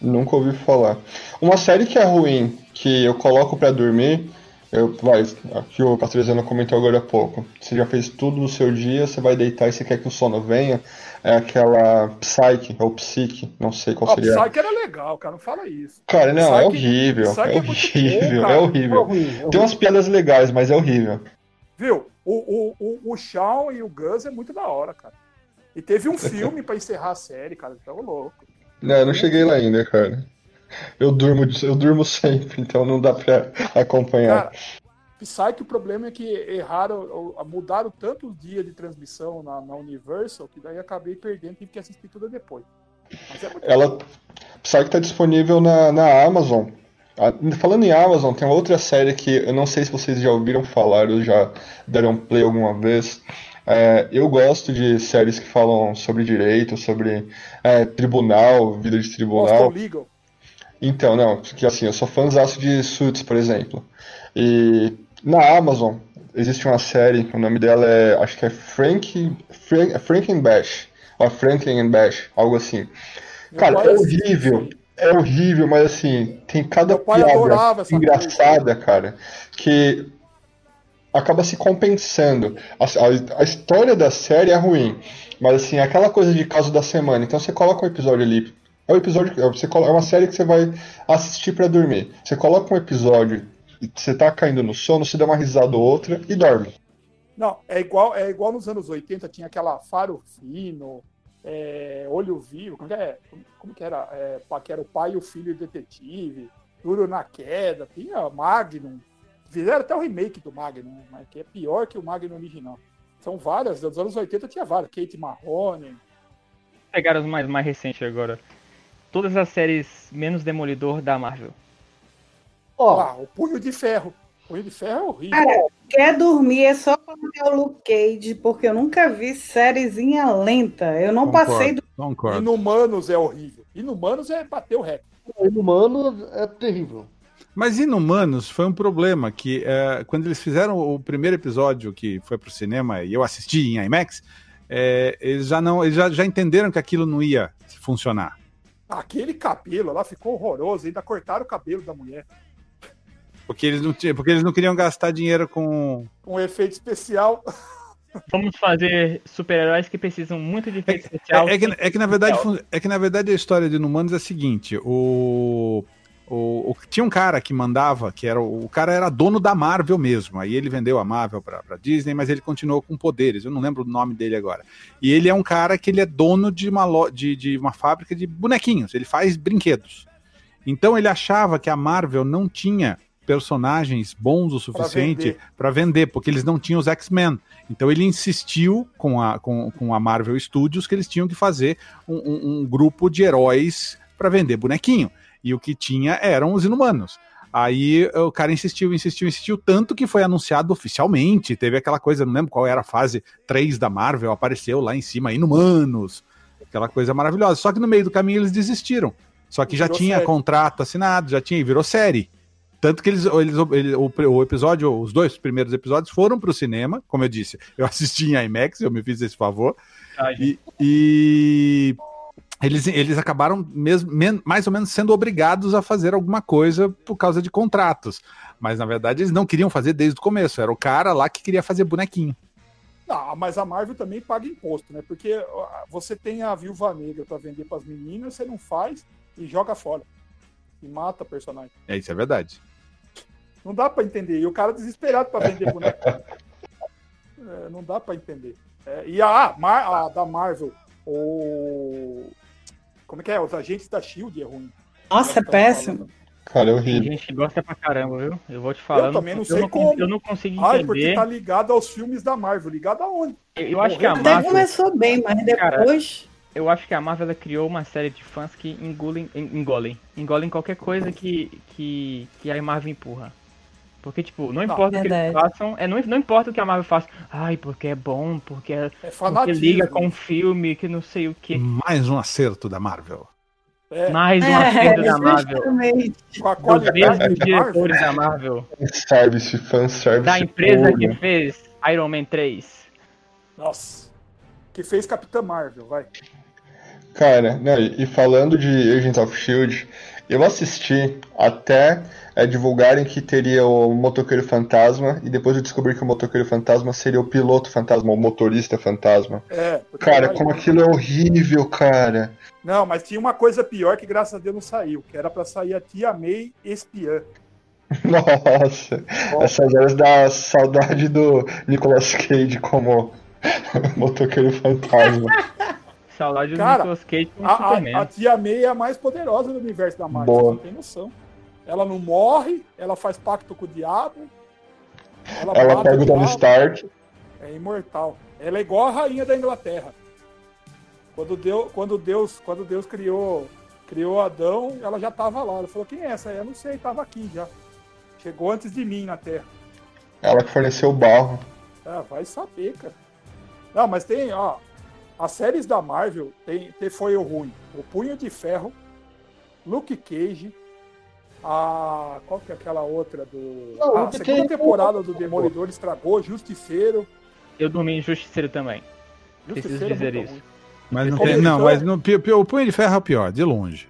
nunca ouvi falar. Uma série que é ruim, que eu coloco pra dormir, eu, vai, que o Castrezano comentou agora há pouco. Você já fez tudo no seu dia, você vai deitar e você quer que o sono venha. É aquela Psyche, ou Psique, não sei qual Ó, seria. Psyche era legal, cara, não fala isso. Cara, não, é Psyche- horrível. Psyche É é muito bom, horrível, cara. é É horrível. é ruim. Tem umas piadas legais, mas é horrível. Viu? O, o, o, o Shawn e o Gus é muito da hora, cara. E teve um filme pra encerrar a série, cara. Então, louco. Não, eu não cheguei lá ainda, cara. Eu durmo, eu durmo sempre, então não dá pra acompanhar. Cara, Psyche, o problema é que erraram, mudaram tanto o dia de transmissão na, na Universal que daí acabei perdendo, tive que assistir tudo depois. É Ela. Psyche tá disponível na, na Amazon. Ah, Falando em Amazon, tem uma outra série que eu não sei se vocês já ouviram falar ou já deram play alguma vez. É, eu gosto de séries que falam sobre direito, sobre é, tribunal, vida de tribunal. Boston Legal. Então, não, que assim, eu sou fãzaço de Suits, por exemplo. E na Amazon existe uma série, o nome dela é, acho que é Frank, Frank, Frank Bash, ou Franklin and Bash, algo assim. Cara, é horrível, é horrível, mas assim, tem cada piada engraçada, cara, que acaba se compensando. A, a- a história da série é ruim, mas assim, é aquela coisa de caso da semana. Então você coloca um episódio ali. É um episódio, é, você colo- é uma série que você vai assistir pra dormir. Você coloca um episódio e você tá caindo no sono, você dá uma risada ou outra e dorme. Não, é igual, é igual nos anos 80, tinha aquela Faro Fino, é, Olho Vivo, como que, é, como que era? É, que era o pai e o filho detetive, Duro na Queda, tinha Magnum. Fizeram até o remake do Magnum, mas que é pior que o Magnum original. São várias, dos anos 80 tinha várias, Kate Marrone. Pegaram os mais, mais recentes agora. Todas as séries menos Demolidor da Marvel. Ó, ah, o Punho de Ferro. O Punho de Ferro é horrível. Cara, quer dormir é só colocar o Luke Cage, porque eu nunca vi sériezinha lenta. Eu não concordo, passei do. Concordo. Inumanos é horrível. Inumanos é bater o recorde. Inumanos é terrível. Mas Inumanos foi um problema que é, quando eles fizeram o primeiro episódio que foi pro cinema e eu assisti em IMAX, é, eles já não, eles já, já entenderam que aquilo não ia funcionar. Aquele cabelo lá ficou horroroso, ainda cortaram o cabelo da mulher. Porque eles não, porque eles não queriam gastar dinheiro com. Com efeito especial. Vamos fazer super-heróis que precisam muito de efeito é, especial. É, é, que, é, que, na verdade, é que na verdade a história de Inumanos é a seguinte: o, o, o, tinha um cara que mandava, que era o, o, cara era dono da Marvel mesmo. Aí ele vendeu a Marvel para Disney, mas ele continuou com poderes. Eu não lembro o nome dele agora. E ele é um cara que ele é dono de uma, lo, de, de uma fábrica de bonequinhos. Ele faz brinquedos. Então ele achava que a Marvel não tinha personagens bons o suficiente para vender. vender. porque eles não tinham os X-Men. Então ele insistiu com a, com, com a Marvel Studios que eles tinham que fazer um, um, um grupo de heróis para vender bonequinho. E o que tinha eram os inumanos. Aí o cara insistiu, insistiu, insistiu, tanto que foi anunciado oficialmente. Teve aquela coisa, não lembro qual era a fase 3 da Marvel, apareceu lá em cima, Inumanos, aquela coisa maravilhosa. Só que no meio do caminho eles desistiram. Só que já tinha série. contrato assinado, já tinha, virou série. Tanto que eles, eles, o, o, episódio, os dois primeiros episódios foram para o cinema, como eu disse, eu assisti em IMAX, eu me fiz esse favor. e, e eles, eles acabaram mesmo, mais ou menos sendo obrigados a fazer alguma coisa por causa de contratos. Mas na verdade eles não queriam fazer desde o começo, era o cara lá que queria fazer bonequinho. Não, mas a Marvel também paga imposto, né? Porque você tem a viúva negra para vender para as meninas, você não faz e joga fora. E mata o personagem. É, isso é verdade. Não dá para entender. E o cara desesperado para vender boneco. é, não dá para entender. É, e a, a, da Marvel, o. Como é que é? Os agentes da Shield é ruim. Nossa, é péssimo. Cara, é horrível. A gente gosta pra caramba, viu? Eu vou te falar. Eu também não sei eu não, como. Eu não consigo entender. Ai, porque tá ligado aos filmes da Marvel. Ligado aonde? Eu, eu acho que a Marvel... Até começou bem, mas depois... Cara, eu acho que a Marvel criou uma série de fãs que engolem, engolem, engolem qualquer coisa que, que, que a Marvel empurra. Porque, tipo, não importa não, o que eles façam, é, não, não importa o que a Marvel faça. Ai, porque é bom, porque, é, é porque liga com o filme, que não sei o que. Mais um acerto da Marvel. É. Mais um é, acerto da Marvel. Com a qualidade dos diretores da Marvel. Service, fanservice. Da empresa que fez Iron Man 3. Nossa. Que fez Capitã Marvel, vai. Cara, não, e falando de Agents of Shield, eu assisti até é, divulgarem que teria o motoqueiro fantasma e depois eu descobri que o motoqueiro fantasma seria o piloto fantasma, o motorista fantasma. É. Cara, como aquilo é horrível, cara. Não, mas tinha uma coisa pior que graças a Deus não saiu, que era para sair a Tia May espiã. Nossa, Nossa. essas horas da saudade do Nicolas Cage como motoqueiro fantasma. Saudade do Nicolas Cage com a, Superman. A, a Tia May é a mais poderosa do universo da Marvel, você não tem noção. Ela não morre, ela faz pacto com o diabo. Ela, ela pega o Tony Stark. É imortal. Ela é igual a rainha da Inglaterra. Quando Deus, quando Deus, quando Deus criou, criou Adão, ela já estava lá. Ela falou: "Quem é essa? Eu não sei, estava aqui já. Chegou antes de mim na Terra." Ela que forneceu o barro. Ah, vai saber, cara. Não, mas tem, ó, as séries da Marvel tem, tem, foi o ruim. O Punho de Ferro, Luke Cage, a. Qual que é aquela outra do. Não, ah, a segunda temporada do Demolidor estragou, Justiceiro. Eu dormi em Justiceiro também. Justiceiro Preciso dizer é isso. Ruim. Mas não tem. Não, mas no, o Punho de Ferro é o pior, de longe.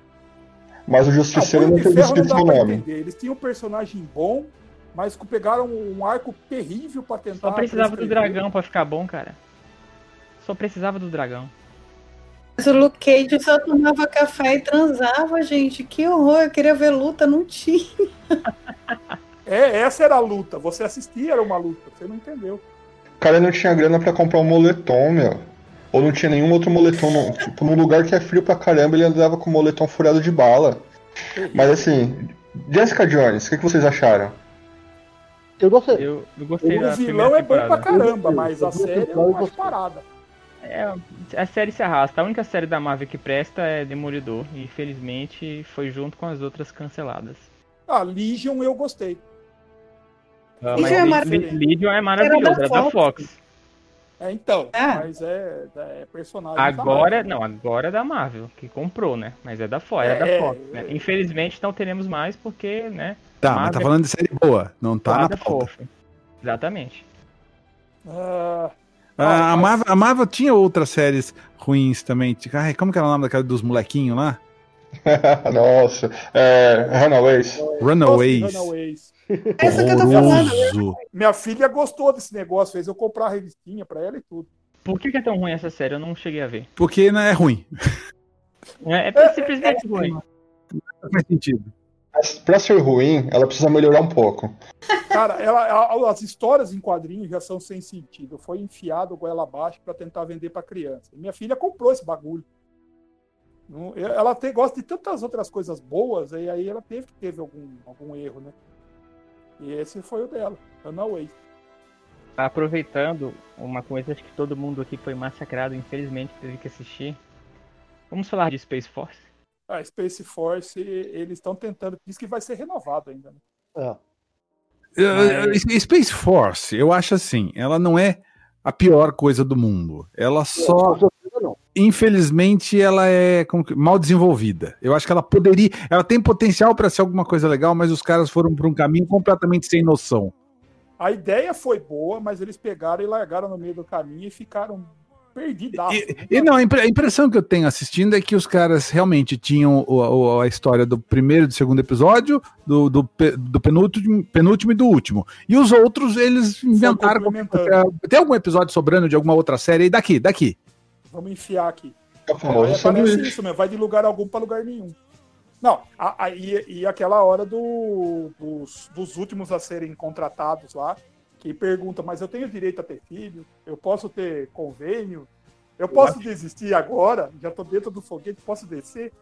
Mas o Justiceiro ah, não teve escrito no nome. Eles tinham um personagem bom, mas pegaram um arco terrível pra tentar. Só precisava do dragão pra ficar bom, cara. Só precisava do dragão. Mas o Luke Cage só tomava café e transava, gente. Que horror, eu queria ver luta, não tinha. É, essa era a luta. Você assistia, era uma luta. Você não entendeu. O cara não tinha grana pra comprar um moletom, meu. Ou não tinha nenhum outro moletom. no- tipo, num lugar que é frio pra caramba, ele andava com o moletom furado de bala. Mas assim, Jessica Jones, o que, que vocês acharam? Eu gostei. Eu, eu gostei O vilão é bom pra caramba, Eu- mas eu- a série é uma eu- parada. É, a série se arrasta. A única série da Marvel que presta é Demolidor. E infelizmente foi junto com as outras canceladas. Ah, Legion eu gostei. Ah, Legion é Legion é maravilhoso, Era da era da Fox. Fox. É, então, Ah. mas é, é personagem. Agora, da não, agora é da Marvel, que comprou, né? Mas é da Fox, é, É, da é, Fox, né? é. Infelizmente não teremos mais porque, né? Tá, mas tá Marvel- falando de série boa, não tá na pauta. fofo. Exatamente. Ah, Ah, a, Marvel, a Marvel tinha outras séries ruins também. Tipo, Ai, como que era o nome daquela dos molequinhos lá? Nossa, é. Runaways. Runaways. Runaways. Essa que eu tô falando. Minha filha gostou desse negócio, fez eu comprar a revistinha pra ela e tudo. Por que, que é tão ruim essa série? Eu não cheguei a ver. Porque não é ruim. É, é simplesmente ruim. Não faz sentido. Mas Pra ser ruim, ela precisa melhorar um pouco. Cara, ela, a- as histórias em quadrinhos já são sem sentido. Foi enfiado goela abaixo pra tentar vender pra criança. E minha filha comprou esse bagulho. Não- Ela tem, gosta de tantas outras coisas boas, e aí ela teve que teve algum, algum erro, né? E esse foi o dela, Runaway. Aproveitando uma coisa acho que todo mundo aqui foi massacrado, infelizmente teve que assistir. Vamos falar de Space Force? A Space Force, eles estão tentando, diz que vai ser renovado ainda. Né? É. Uh, Space Force, eu acho assim, ela não é a pior coisa do mundo. Ela só, infelizmente, ela é mal desenvolvida. Eu acho que ela poderia, ela tem potencial para ser alguma coisa legal, mas os caras foram por um caminho completamente sem noção. A ideia foi boa, mas eles pegaram e largaram no meio do caminho e ficaram perdidos. E, e não, a impre- a impressão que eu tenho assistindo é que os caras realmente tinham o- o- a história do primeiro e do segundo episódio, do, do, do penúltimo, penúltimo e do último. E os outros, eles inventaram. complementando. Tem algum episódio sobrando de alguma outra série aí? Daqui, daqui. Vamos enfiar aqui. É o famoso sanduíche. isso mesmo, vai de lugar algum para lugar nenhum. Não, a- a- e, e aquela hora do- dos, dos últimos a serem contratados lá, que pergunta, mas eu tenho direito a ter filho? Eu posso ter convênio? Eu posso desistir agora? Já tô dentro do foguete, posso descer?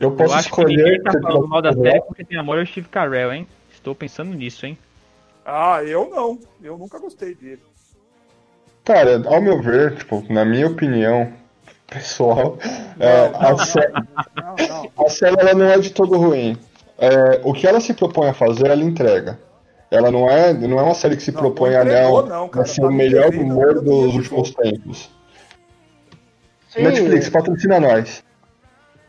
Eu Eu posso acho que escolher. ninguém tá falando mal da série porque tem amor ao Steve Carell, hein? Estou pensando nisso, hein? Ah, eu não. Eu nunca gostei dele. Cara, ao meu ver, tipo, na minha opinião pessoal, é, Não, a, não, Não, não. a série ela não é de todo ruim. É, o que ela se propõe a fazer, ela entrega. Ela não é, não é uma série que se Não, propõe não a não, não, cara. ser Tá o me melhor devendo humor dia dos últimos tempos. Sim, Netflix, patrocina nós.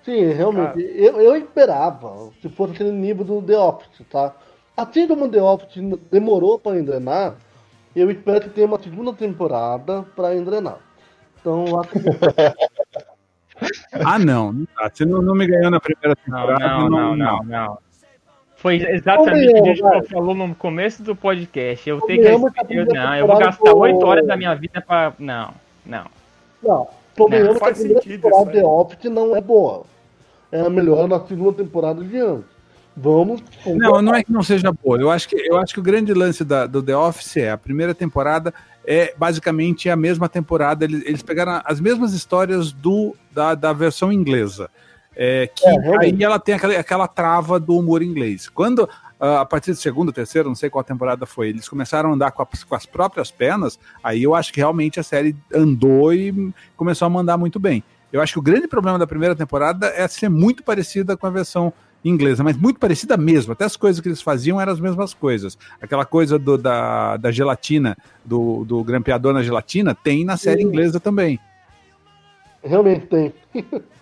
Sim, realmente. Eu, eu esperava, se fosse aquele nível do The Office, tá? Assim como The Office demorou para engrenar, eu espero que tenha uma segunda temporada para engrenar. Então, eu acho que Ah, não. não. Você não, não me ganhou na primeira Não, temporada. não, não, não, não. Foi exatamente o que a gente falou no começo do podcast. Eu tenho que. que a Eu, não, eu vou gastar oito horas da minha vida pra. Não, não. Não, convenhamos que a faz primeira temporada. The Office não é boa. É melhor na segunda temporada de antes. Vamos. Não, não é que não seja boa. Eu acho que, eu acho que o grande lance da, do The Office é a primeira temporada é basicamente a mesma temporada. Eles, eles pegaram as mesmas histórias do, da, da versão inglesa. É, que É, aí ela tem aquela, aquela trava do humor inglês. Quando, ah, a partir da segunda, terceira, não sei qual temporada foi, eles começaram a andar com, a- com as próprias pernas, aí eu acho que realmente a série andou e começou a mandar muito bem. Eu acho que o grande problema da primeira temporada é ser muito parecida com a versão inglesa, mas muito parecida mesmo. Até as coisas que eles faziam eram as mesmas coisas. Aquela coisa do- da, da gelatina, do, do grampeador na gelatina, tem na série inglesa também. Realmente tem.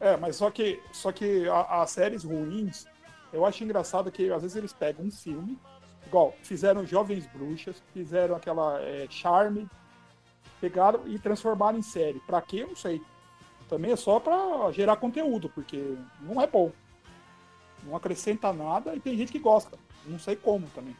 É, mas só que, só que as séries ruins, eu acho engraçado que às vezes eles pegam um filme, igual fizeram Jovens Bruxas, fizeram aquela é, Charme, pegaram e transformaram em série. Pra quê? Não sei. Também é só pra gerar conteúdo, porque não é bom. Não acrescenta nada e tem gente que gosta. Não sei como também.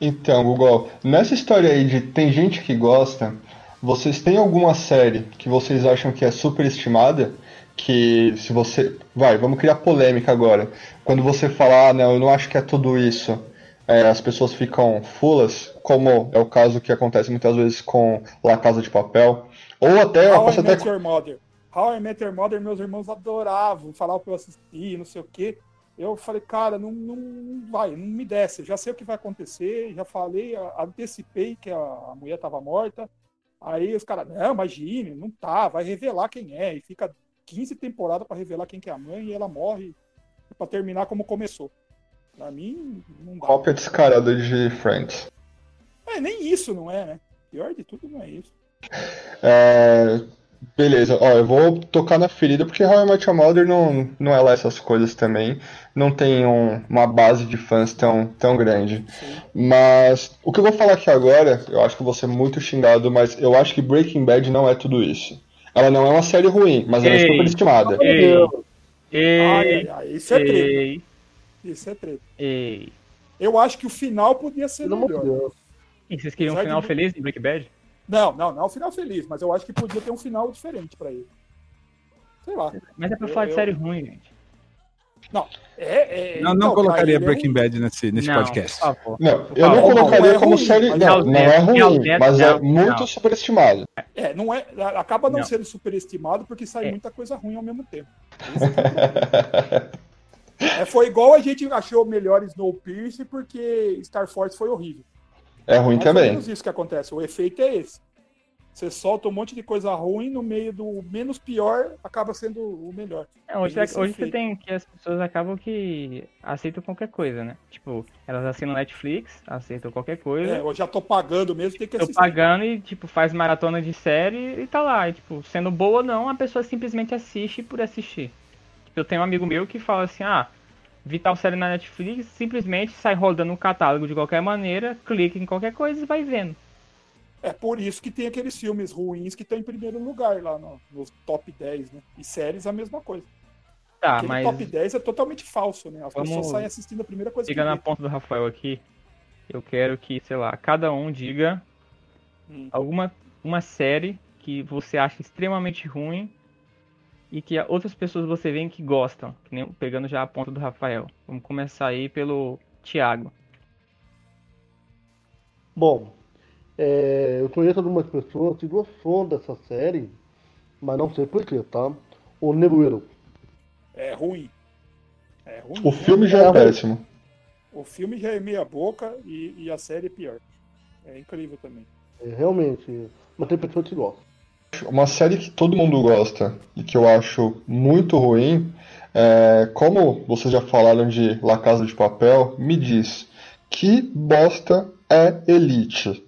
Então, Google, nessa história aí de tem gente que gosta, vocês têm alguma série que vocês acham que é superestimada? Que se você. Vai, vamos criar polêmica agora. Quando você falar, ah, não, eu não acho que é tudo isso. é, as pessoas ficam fulas, como é o caso que acontece muitas vezes com La Casa de Papel, ou até... How I até Met Your Mother. How I Met Your Mother, meus irmãos adoravam, falavam pra eu assistir, não sei o quê. Eu falei, cara, não, não, vai, não me desce. Eu já sei o que vai acontecer, já falei, antecipei que a, a mulher tava morta. Aí os caras, não, imagine, não tá, vai revelar quem é. E fica 15 temporadas pra revelar quem que é a mãe e ela morre pra terminar como começou. Pra mim, não dá. cópia descarada de Friends. É, nem isso não é, né? Pior de tudo não é isso. É, Beleza, ó, eu vou tocar na ferida porque How I Met Your Mother não, não é lá essas coisas também. Não tem um- uma base de fãs tão, tão grande. Mas o que eu vou falar aqui agora, eu acho que eu vou ser muito xingado, mas eu acho que Breaking Bad não é tudo isso. Ela não é uma série ruim, mas ela é Ei. superestimada. Ei, ei, ai, ai, isso é treta. Isso é treta. ei. Eu acho que o final podia ser Pelo de melhor. Deus. E vocês queriam um final de- feliz em Breaking Bad? Não, não, não é um final feliz, mas eu acho que podia ter um final diferente pra ele. Sei lá. Mas é pra Eu- falar de eu- série ruim, gente. É, é, Não, então, não pra colocaria é Breaking Bad nesse, nesse não, podcast. Por favor. Não, eu não colocaria Não é como série. Não, é não é é ruim, mas é não, muito não. superestimado. É, não é, acaba não, Não. sendo superestimado porque sai É. muita coisa ruim ao mesmo tempo. É. É, foi igual a gente achou melhor Snowpiercer porque Star Force foi horrível. É ruim Mais ou também. menos isso que acontece. O efeito é esse. Você solta um monte de coisa ruim no meio do menos pior, acaba sendo o melhor. É, hoje esse hoje você tem que as pessoas acabam que aceitam qualquer coisa, né? Tipo, elas assinam Netflix, aceitam qualquer coisa. É, eu já tô pagando mesmo, tem que Tô assistir. pagando e, tipo, faz maratona de série e tá lá. E, tipo, sendo boa ou não, a pessoa simplesmente assiste por assistir. Tipo, eu tenho um amigo meu que fala assim, ah, vi tal série na Netflix, simplesmente sai rodando o catálogo de qualquer maneira, clica em qualquer coisa e vai vendo. É por isso que tem aqueles filmes ruins que estão em primeiro lugar lá no, nos top 10, né? E séries a mesma coisa. Tá, Aquele mas top 10 é totalmente falso, né? As Vamos- pessoas saem assistindo a primeira coisa chega que na vê. ponta do Rafael aqui, eu quero que, sei lá, cada um diga Hum. alguma uma série que você acha extremamente ruim e que outras pessoas você vê que gostam, que nem pegando já a ponta do Rafael. Vamos começar aí pelo Thiago. Bom, é, eu conheço algumas pessoas que gostou dessa série, mas não sei porquê, tá? O Nebuelo. É ruim. É ruim. O filme já é péssimo. O filme já é meia boca e, e a série é pior. É incrível também. É, realmente, mas tem pessoas que gostam. Uma série que todo mundo gosta e que eu acho muito ruim, é, como vocês já falaram de La Casa de Papel, me diz que bosta é Elite.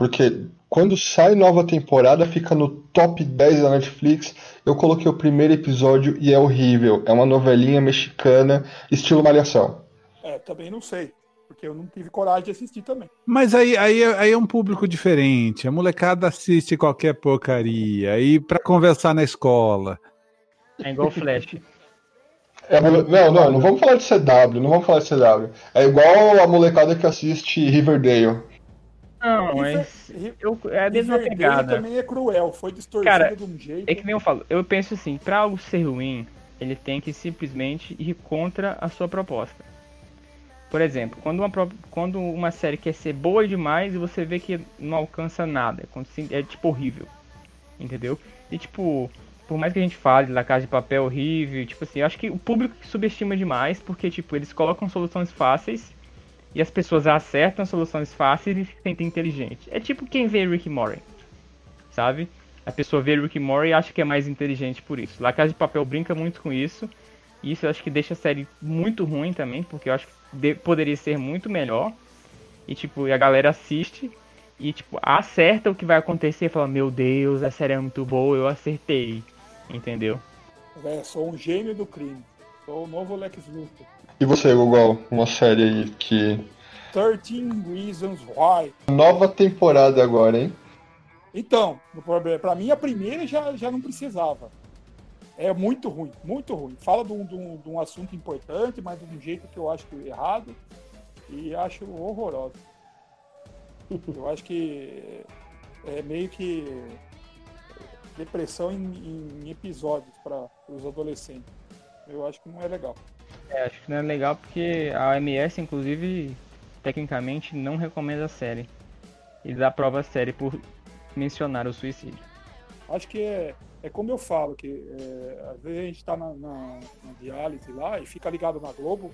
Porque quando sai nova temporada, fica no top 10 da Netflix. Eu coloquei o primeiro episódio e é horrível. É uma novelinha mexicana, estilo Malhação. É, também não sei. Porque eu não tive coragem de assistir também. Mas aí, aí, é- aí é um público diferente. A molecada assiste qualquer porcaria. Aí pra conversar na escola. É igual o Flash. É, não, não, não vamos falar de CW, não vamos falar de CW. É igual a molecada que assiste Riverdale. Não, River- mas Ri- eu, é a mesma pegada. também é cruel. Foi distorcido Cara, de um jeito. É que nem eu falo, eu penso assim, pra algo ser ruim, ele tem que simplesmente ir contra a sua proposta. Por exemplo, quando uma, quando uma série quer ser boa demais e você vê que não alcança nada, é tipo horrível, entendeu? E tipo, por mais que a gente fale da Casa de Papel horrível, tipo assim, eu acho que o público subestima demais, porque tipo, eles colocam soluções fáceis e as pessoas acertam soluções fáceis e se sentem inteligentes. É tipo quem vê Rick Morty, sabe? A pessoa vê Rick Morty e acha que é mais inteligente por isso. La Casa de Papel brinca muito com isso. E isso eu acho que deixa a série muito ruim também, porque eu acho que de- poderia ser muito melhor. E tipo, e a galera assiste e tipo, acerta o que vai acontecer e fala, meu Deus, a série é muito boa, eu acertei. Entendeu? É, sou um gênio do crime. Sou o novo Lex Luthor. E você, Google, uma série aí que. 13 Reasons Why. Nova temporada agora, hein? Então, pra mim a primeira já, já não precisava. É muito ruim, muito ruim. Fala de um, de um- de um assunto importante, mas de um jeito que eu acho que é errado e acho horroroso. Eu acho que é meio que depressão em, em episódios para os adolescentes. Eu acho que não é legal. É, acho que não é legal porque a OMS, inclusive, tecnicamente, não recomenda a série. Eles aprovam a série por mencionar o suicídio. Acho que é, é como eu falo, que é, às vezes a gente tá na, na, na diálise lá e fica ligado na Globo,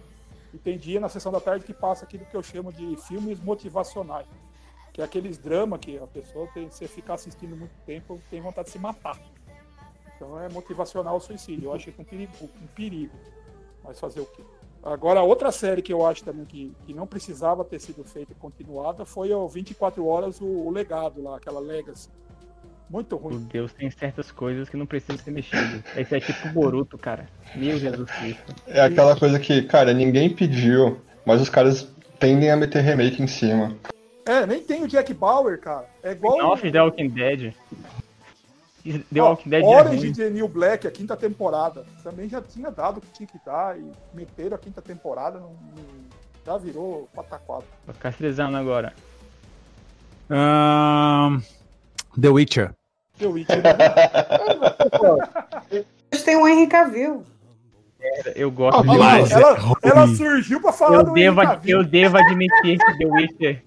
e tem dia na sessão da tarde que passa aquilo que eu chamo de filmes motivacionais. Que é aqueles dramas que a pessoa tem, se ficar assistindo muito tempo, tem vontade de se matar. Então é motivacional o suicídio. Eu acho que é um perigo, um perigo. Mas fazer o quê? Agora, outra série que eu acho também que, que não precisava ter sido feita e continuada foi o 24 Horas, o, o Legado lá, aquela Legacy. Muito ruim. Meu Deus, tem certas coisas que não precisam ser mexidas. Esse é tipo Boruto, cara. Meu Jesus Cristo. É aquela coisa que, cara, ninguém pediu, mas os caras tendem a meter remake em cima. É, nem tem o Jack Bauer, cara. É igual. Nossa, The Walking Dead. The Ó, Walking Dead é Orange de New Black, a quinta temporada. Também já tinha dado o que tinha que dar e meteram a quinta temporada, não, não- já virou pataquado. Vou ficar frisando agora. Ahn, The Witcher. The Witch, Mas tem o Henry Cavill. Eu gosto de Mas é ela, ela surgiu pra falar eu do devo, eu devo admitir que The Witcher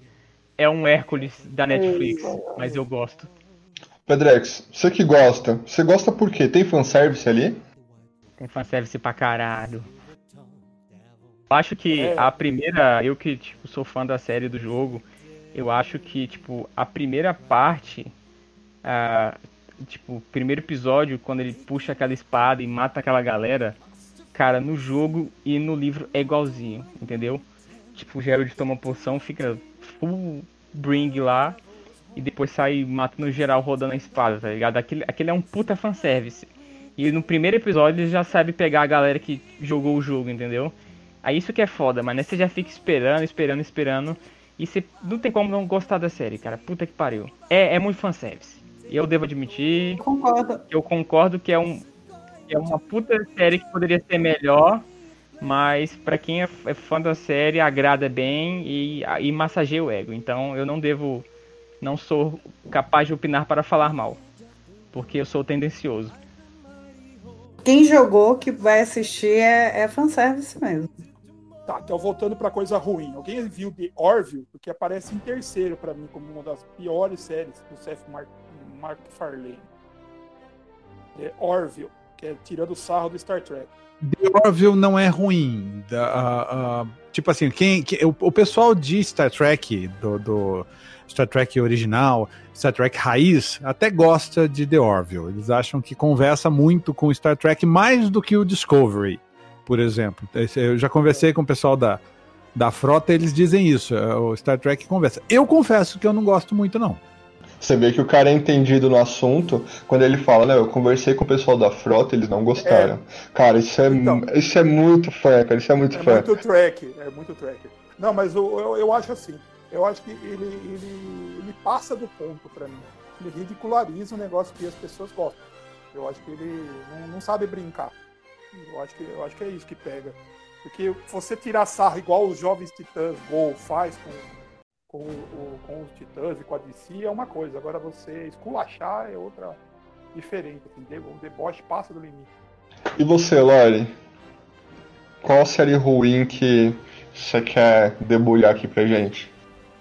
é um Hércules da Netflix, mas eu gosto. Pedrex, você que gosta, você gosta por quê? Tem fanservice ali? Tem fanservice pra caralho. Eu acho que É. a primeira, eu que tipo, sou fã da série do jogo, eu acho que tipo a primeira parte, a, tipo o primeiro episódio quando ele puxa aquela espada e mata aquela galera, cara, no jogo e no livro é igualzinho, entendeu? Tipo o Geralt toma poção, fica full bring lá e depois sai matando geral rodando a espada, tá ligado? Aquele, aquele é um puta fanservice. E no primeiro episódio ele já sabe pegar a galera que jogou o jogo, entendeu? Aí isso que é foda, mano. Aí você já fica esperando, esperando, esperando. E você não tem como não gostar da série, cara. Puta que pariu. É, é muito fanservice. E eu devo admitir, Concordo. eu concordo que é, um, que é uma puta série que poderia ser melhor. Mas pra quem é, é fã da série, agrada bem e, e massageia o ego. Então eu não devo. Não sou capaz de opinar para falar mal. Porque eu sou tendencioso. Quem jogou que vai assistir é, é fanservice mesmo. Tá, então voltando pra coisa ruim. Alguém viu The Orville? Porque aparece em terceiro pra mim como uma das piores séries do Seth Mark, MacFarlane. The Orville, que é tirando o sarro do Star Trek. The Orville não é ruim. Da- a- a- tipo assim, quem, que- o, o pessoal de Star Trek, do, do Star Trek original, Star Trek raiz, até gosta de The Orville. Eles acham que conversa muito com Star Trek mais do que o Discovery, por exemplo. Eu já conversei com o pessoal da, da frota, eles dizem isso. é, O Star Trek conversa. Eu confesso que eu não gosto muito, não. Você vê que o cara é entendido no assunto quando ele fala, né? Eu conversei com o pessoal da frota, eles não gostaram. Cara, isso é, Então. isso é muito fã, cara. Isso é muito É fã. muito track, é muito track. Não, mas eu, eu, eu acho assim. Eu acho que ele, ele, ele passa do ponto pra mim. Ele ridiculariza um negócio que as pessoas gostam. Eu acho que ele não, não sabe brincar. Eu acho, que, eu acho que é isso que pega. Porque você tirar sarro igual os jovens titãs Gol faz com, com, o- com os titãs e com a DC é uma coisa. Agora você esculachar é outra diferente. Entendeu? O deboche passa do limite. E você, Lore? Qual série ruim que você quer debulhar aqui pra gente?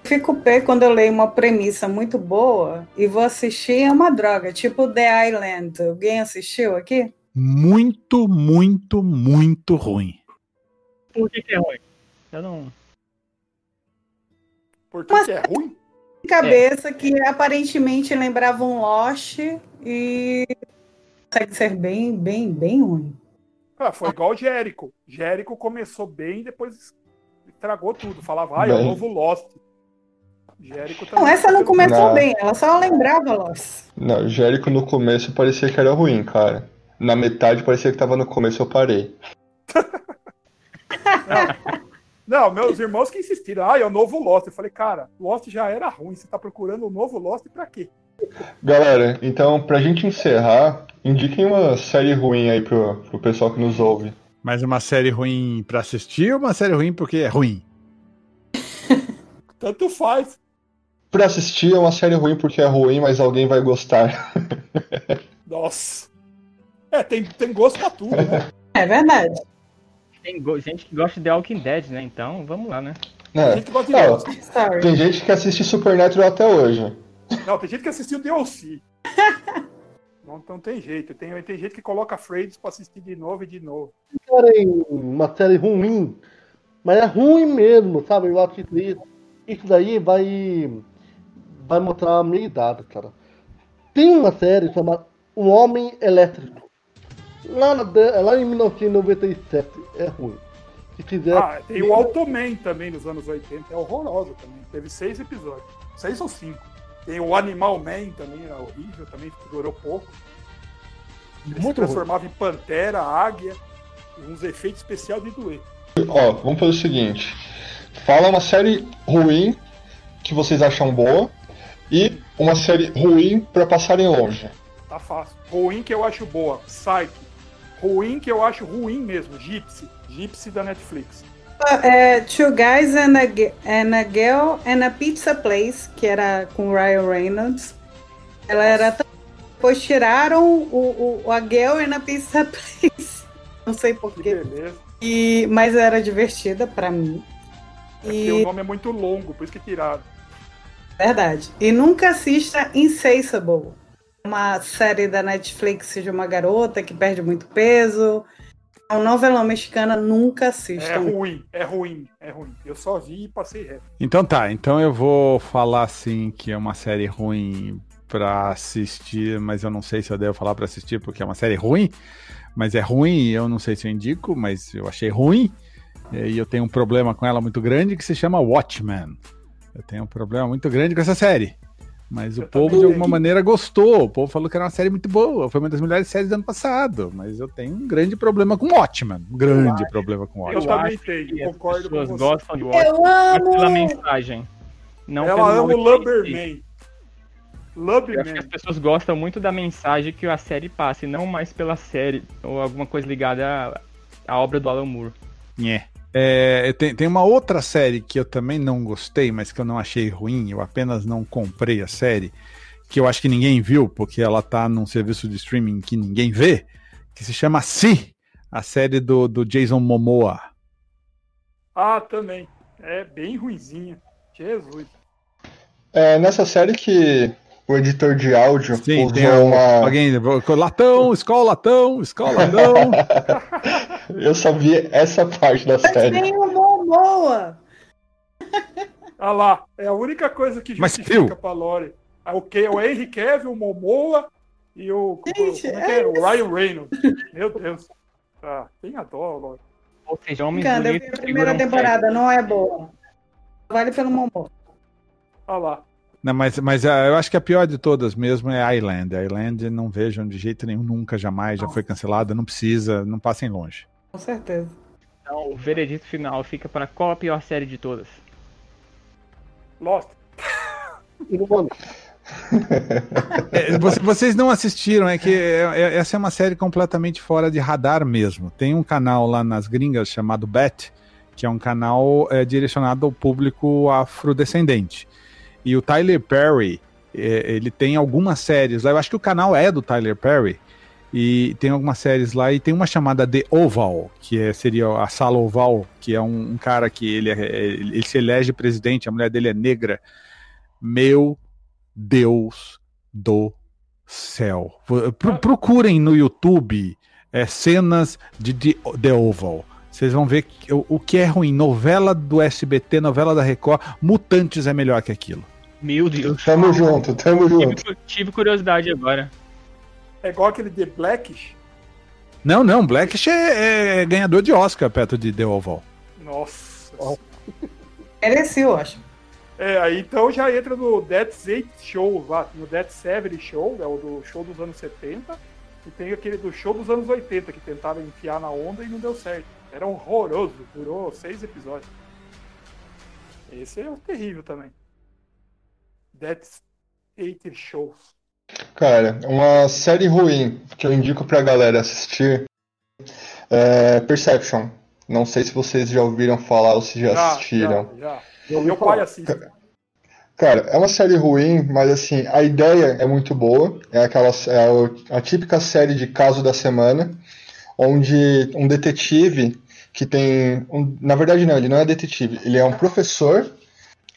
Fico pé quando eu leio uma premissa muito boa e vou assistir é uma droga, tipo The Island. Alguém assistiu aqui? Muito, muito, muito ruim. Por que, que é ruim? Eu não. Porque Mas- que é ruim? Cabeça que aparentemente lembrava um Lost e consegue ser bem, bem, bem ruim. Ah, foi igual o Jérico. Jérico começou bem e depois estragou tudo. Falava, ah, é o novo Lost. Jérico Não, essa não começou Não. bem, ela só lembrava Lost. Não, Jérico no começo parecia que era ruim, cara. Na metade parecia que tava no começo, eu parei. Não, meus irmãos que insistiram, ah, é o novo Lost. Eu falei, cara, Lost já era ruim. Você tá procurando o novo Lost pra quê? Galera, então, pra gente encerrar, indiquem uma série ruim aí pro, pro pessoal que nos ouve. Mas uma série ruim pra assistir ou uma série ruim porque é ruim? Tanto faz. Pra assistir é uma série ruim porque é ruim, mas alguém vai gostar. Nossa. É, tem, tem gosto pra tudo, né? É verdade. Tem gente que gosta de The Walking Dead, né? Então, vamos lá, né? Tem É. gente que gosta de Não. Sorry. tem gente que assiste Supernatural até hoje. Não, tem gente que assistiu DLC. Não, não tem jeito. Tem, tem gente que coloca Frades pra assistir de novo e de novo. querem uma série ruim, mas é ruim mesmo, sabe? Eu acho que isso, isso daí vai, vai mostrar a minha idade, cara. Tem uma série chamada O Homem Elétrico. Lá, na lá em 1997 é ruim. Se quiser. Ah, tem o Automan também nos anos 80. É horroroso também. Teve seis episódios. Seis ou cinco. Tem o Animal Man também, era horrível, também durou pouco. Ele se muito ruim. transformava em pantera, águia, e uns efeitos especiais de doer. Ó, vamos fazer o seguinte. Fala uma série ruim que vocês acham boa e uma série ruim pra passarem longe. Tá fácil. Ruim que eu acho boa, Psyche. Ruim que eu acho ruim mesmo, Gypsy. Gypsy da Netflix. É, Two Guys and a, and a Girl and a Pizza Place, que era com o Ryan Reynolds. Ela era tão... Depois tiraram o, o, a Girl and a Pizza Place. Não sei porquê. beleza. E, mas era divertida pra mim. É porque E, o nome é muito longo, por isso que tiraram. Verdade. E nunca assista Insatiable. Uma série da Netflix de uma garota que perde muito peso. É uma novela mexicana, nunca É assistam. ruim, é ruim, é ruim. Eu só vi e passei reto. Então tá, então eu vou falar assim que é uma série ruim pra assistir, mas eu não sei se eu devo falar pra assistir porque é uma série ruim, mas é ruim e eu não sei se eu indico, mas eu achei ruim e eu tenho um problema com ela muito grande que se chama Watchmen. Eu tenho um problema muito grande com essa série. Mas o Eu povo, também de alguma maneira, gostou. O povo falou que era uma série muito boa. Foi uma das melhores séries do ano passado. Mas eu tenho um grande problema com Watchmen. Um grande problema com Eu Watchmen. também tenho, concordo com pessoas você. gostam de Watchmen Eu mas pela amo! mensagem. Não Ela ama o Lumberman. Eu acho que as Lumberman. pessoas gostam muito da mensagem que a série passa, e não mais pela série ou alguma coisa ligada à, à obra do Alan Moore. É. É, tem, tem uma outra série que eu também não gostei, mas que eu não achei ruim, eu apenas não comprei a série, que eu acho que ninguém viu, porque ela tá num serviço de streaming que ninguém vê, que se chama Si, a série do, do Jason Momoa. Ah, também. É bem ruinzinha. Jesus. É nessa série que o editor de áudio Sim, usou tem uma. alguém. Latão, escola latão, escola latão. Eu sabia essa parte da Mas série. tem o Momoa! Ah lá, é a única coisa que Mas, justifica Phil. pra Lore. É o, que, o Henry Cavill, o Momoa e o, Gente, como é que era? o Ryan Reynolds. Meu Deus. Ah, tem a dó, Lore. Ou seja, homens Cara, eu vi a primeira temporada, não é boa. Vale pelo Momoa. Ah lá. Não, mas, mas ah, eu acho que a pior de todas mesmo é a Island. A Island não vejam de jeito nenhum, nunca, jamais, já foi cancelada, não precisa, não passem longe. Com certeza. Então, o veredito final fica para qual a pior série de todas? Lost. E. É, você- vocês não assistiram, é que é- é- essa é uma série completamente fora de radar mesmo. Tem um canal lá nas gringas chamado Bet, que é um canal é, direcionado ao público afrodescendente. E o Tyler Perry, é, ele tem algumas séries lá. Eu acho que o canal é do Tyler Perry. E tem algumas séries lá, e tem uma chamada The Oval, que é- seria a Sala Oval, que é um, um cara que ele, é- ele se elege presidente, a mulher dele é negra. Meu Deus do céu. Pro- procurem no YouTube é, cenas de The Oval. Vocês vão ver que- o, o que é ruim. Novela do SBT, novela da Record, Mutantes é melhor que aquilo. Meu Deus. Tamo junto, tamo junto. Tive, tive curiosidade agora. É igual aquele The Blackish. Não, não, Blackish é, é ganhador de Oscar perto de The Oval. Nossa. Ó. Merecia, eu acho. É, aí então já entra no Dead Eight Show lá, no Dead Seven Show, é o do show dos anos 70, e tem aquele do show dos anos 80, que tentaram enfiar na onda e não deu certo. Era horroroso, durou seis episódios. Esse é o terrível também. Dead Eight Show. Cara, uma série ruim que eu indico pra galera assistir é Perception. Não sei se vocês já ouviram falar ou se já assistiram. Já, já. Já ouvi Meu pai assiste. Cara, é uma série ruim, mas assim, a ideia é muito boa. É aquela é a típica série de caso da semana, onde um detetive que tem. Um, na verdade, não, ele não é detetive, ele é um professor.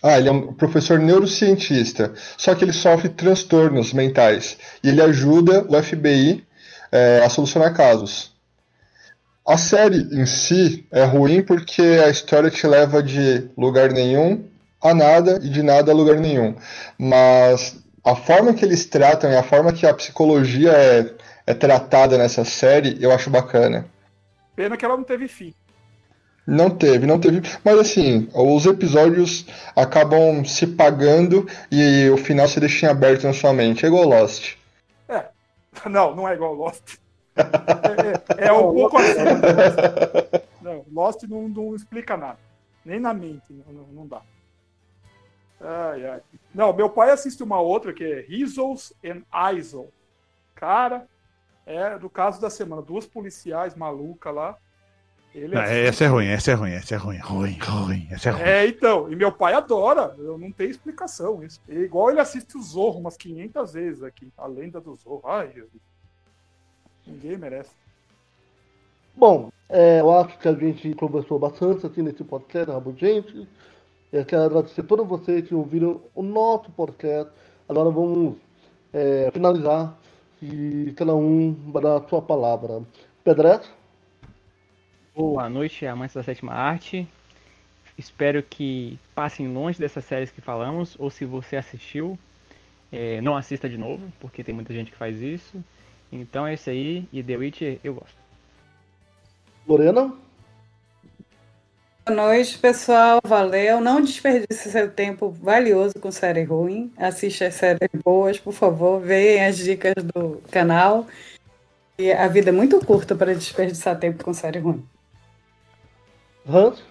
Ah, ele é um professor neurocientista. Só que ele sofre transtornos mentais. E ele ajuda o FBI é, a solucionar casos. A série em si é ruim porque a história te leva de lugar nenhum a nada e de nada a lugar nenhum. Mas a forma que eles tratam e a forma que a psicologia é, é tratada nessa série, eu acho bacana. Pena que ela não teve fim. Não teve, não teve. Mas assim, os episódios acabam se pagando e o final se deixa em aberto na sua mente. É igual Lost. É. Não, não é igual Lost. É, é, é um pouco assim. Não, Lost não, não explica nada. Nem na mente, não, não dá. Ai, ai. Não, meu pai assiste uma outra que é Rizzles and Isol. Cara, é do caso da semana. Duas policiais malucas lá. Ele não, essa é ruim, essa é ruim, essa é ruim, ruim, ruim, essa é ruim. É, então, e meu pai adora, eu não tenho explicação isso. É igual ele assiste o Zorro umas 500 vezes aqui, a lenda do Zorro. Ai, Jesus. Ninguém merece. Bom, é, eu acho que a gente conversou bastante aqui nesse podcast, Rabo Gente. Eu quero agradecer a todos vocês que ouviram o nosso podcast. Agora vamos é, finalizar e cada um vai dar a sua palavra. Pedreto? Boa noite, amantes da sétima arte. Espero que passem longe dessas séries que falamos, ou se você assistiu, é, não assista de novo, porque tem muita gente que faz isso. Então é isso aí, e The Witcher eu gosto. Lorena? Boa noite, pessoal. Valeu. Não desperdice seu tempo valioso com série ruim. Assista as séries boas, por favor. Vejam as dicas do canal. E a vida é muito curta para desperdiçar tempo com série ruim. Hans?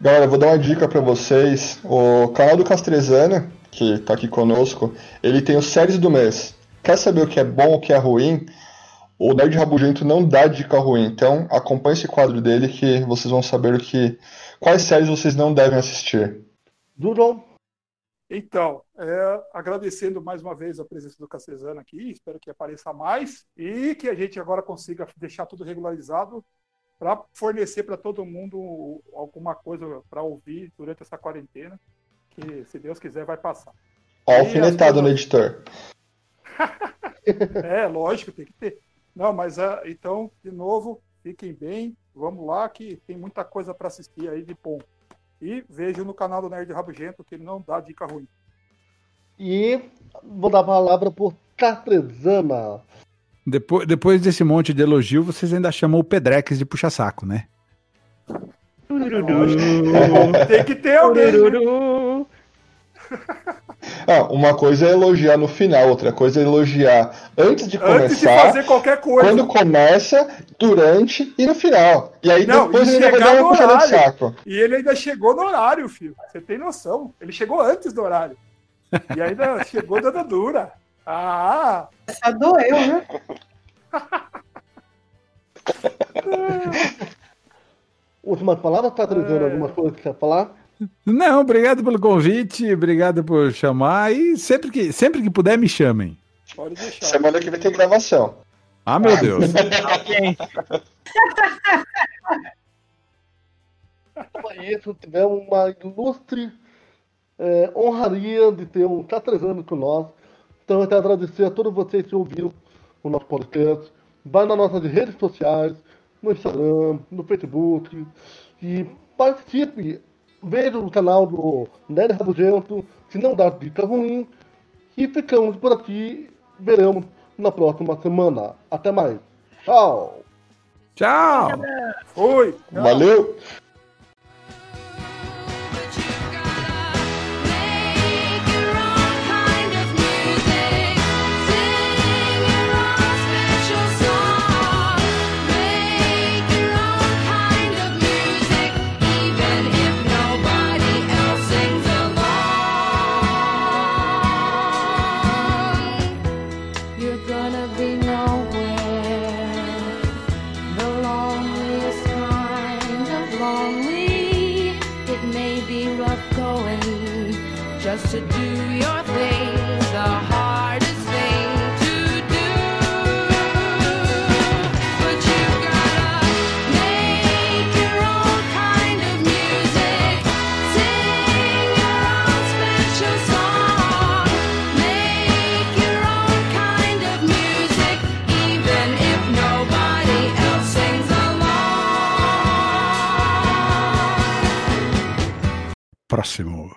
Galera, vou dar uma dica para vocês. O canal do Castrezana, que está aqui conosco, ele tem os séries do mês. Quer saber o que é bom, o que é ruim? o Nerd Rabugento não dá dica ruim, então acompanhe esse quadro dele que vocês vão saber o que quais séries vocês não devem assistir. Dudon? Então, é, agradecendo mais uma vez a presença do Cacesano aqui, espero que apareça mais e que a gente agora consiga deixar tudo regularizado para fornecer para todo mundo alguma coisa para ouvir durante essa quarentena, que se Deus quiser vai passar. Alfinetado no editor. é, lógico, tem que ter. Não, mas é, então, de novo, fiquem bem. Vamos lá, que tem muita coisa para assistir aí de bom. E vejo no canal do Nerd Rabugento que ele não dá dica ruim. E vou dar a palavra por Cartesana. Depois, depois desse monte de elogio, vocês ainda chamam o Pedrex de puxa-saco, né? Tem que ter alguém. Né? Ah, uma coisa é elogiar no final, outra coisa é elogiar antes de começar. Antes de fazer qualquer coisa. Quando começa, durante e no final. E aí Não, depois e ele vai dar uma puxada de saco. E ele ainda chegou no horário, filho. Você tem noção. Ele chegou antes do horário. E ainda chegou dando dura. Ah! Essa doeu, né? Últimas palavras, tá trazendo é... alguma coisa que quer falar? Não, obrigado pelo convite, obrigado por chamar e sempre que, sempre que puder me chamem. Pode deixar. Semana que vem tem gravação. Ah, meu Deus. isso, tivemos uma ilustre é, honraria de ter um Catrezano com nós. Então eu quero agradecer a todos vocês que ouviram o nosso podcast. Vai nas nossas redes sociais, no Instagram, no Facebook e participe veja o canal do Nerd Rabugento, se não dá dica ruim. E ficamos por aqui. Veremos na próxima semana. Até mais. Tchau. Tchau. Fui. Valeu. Próximo.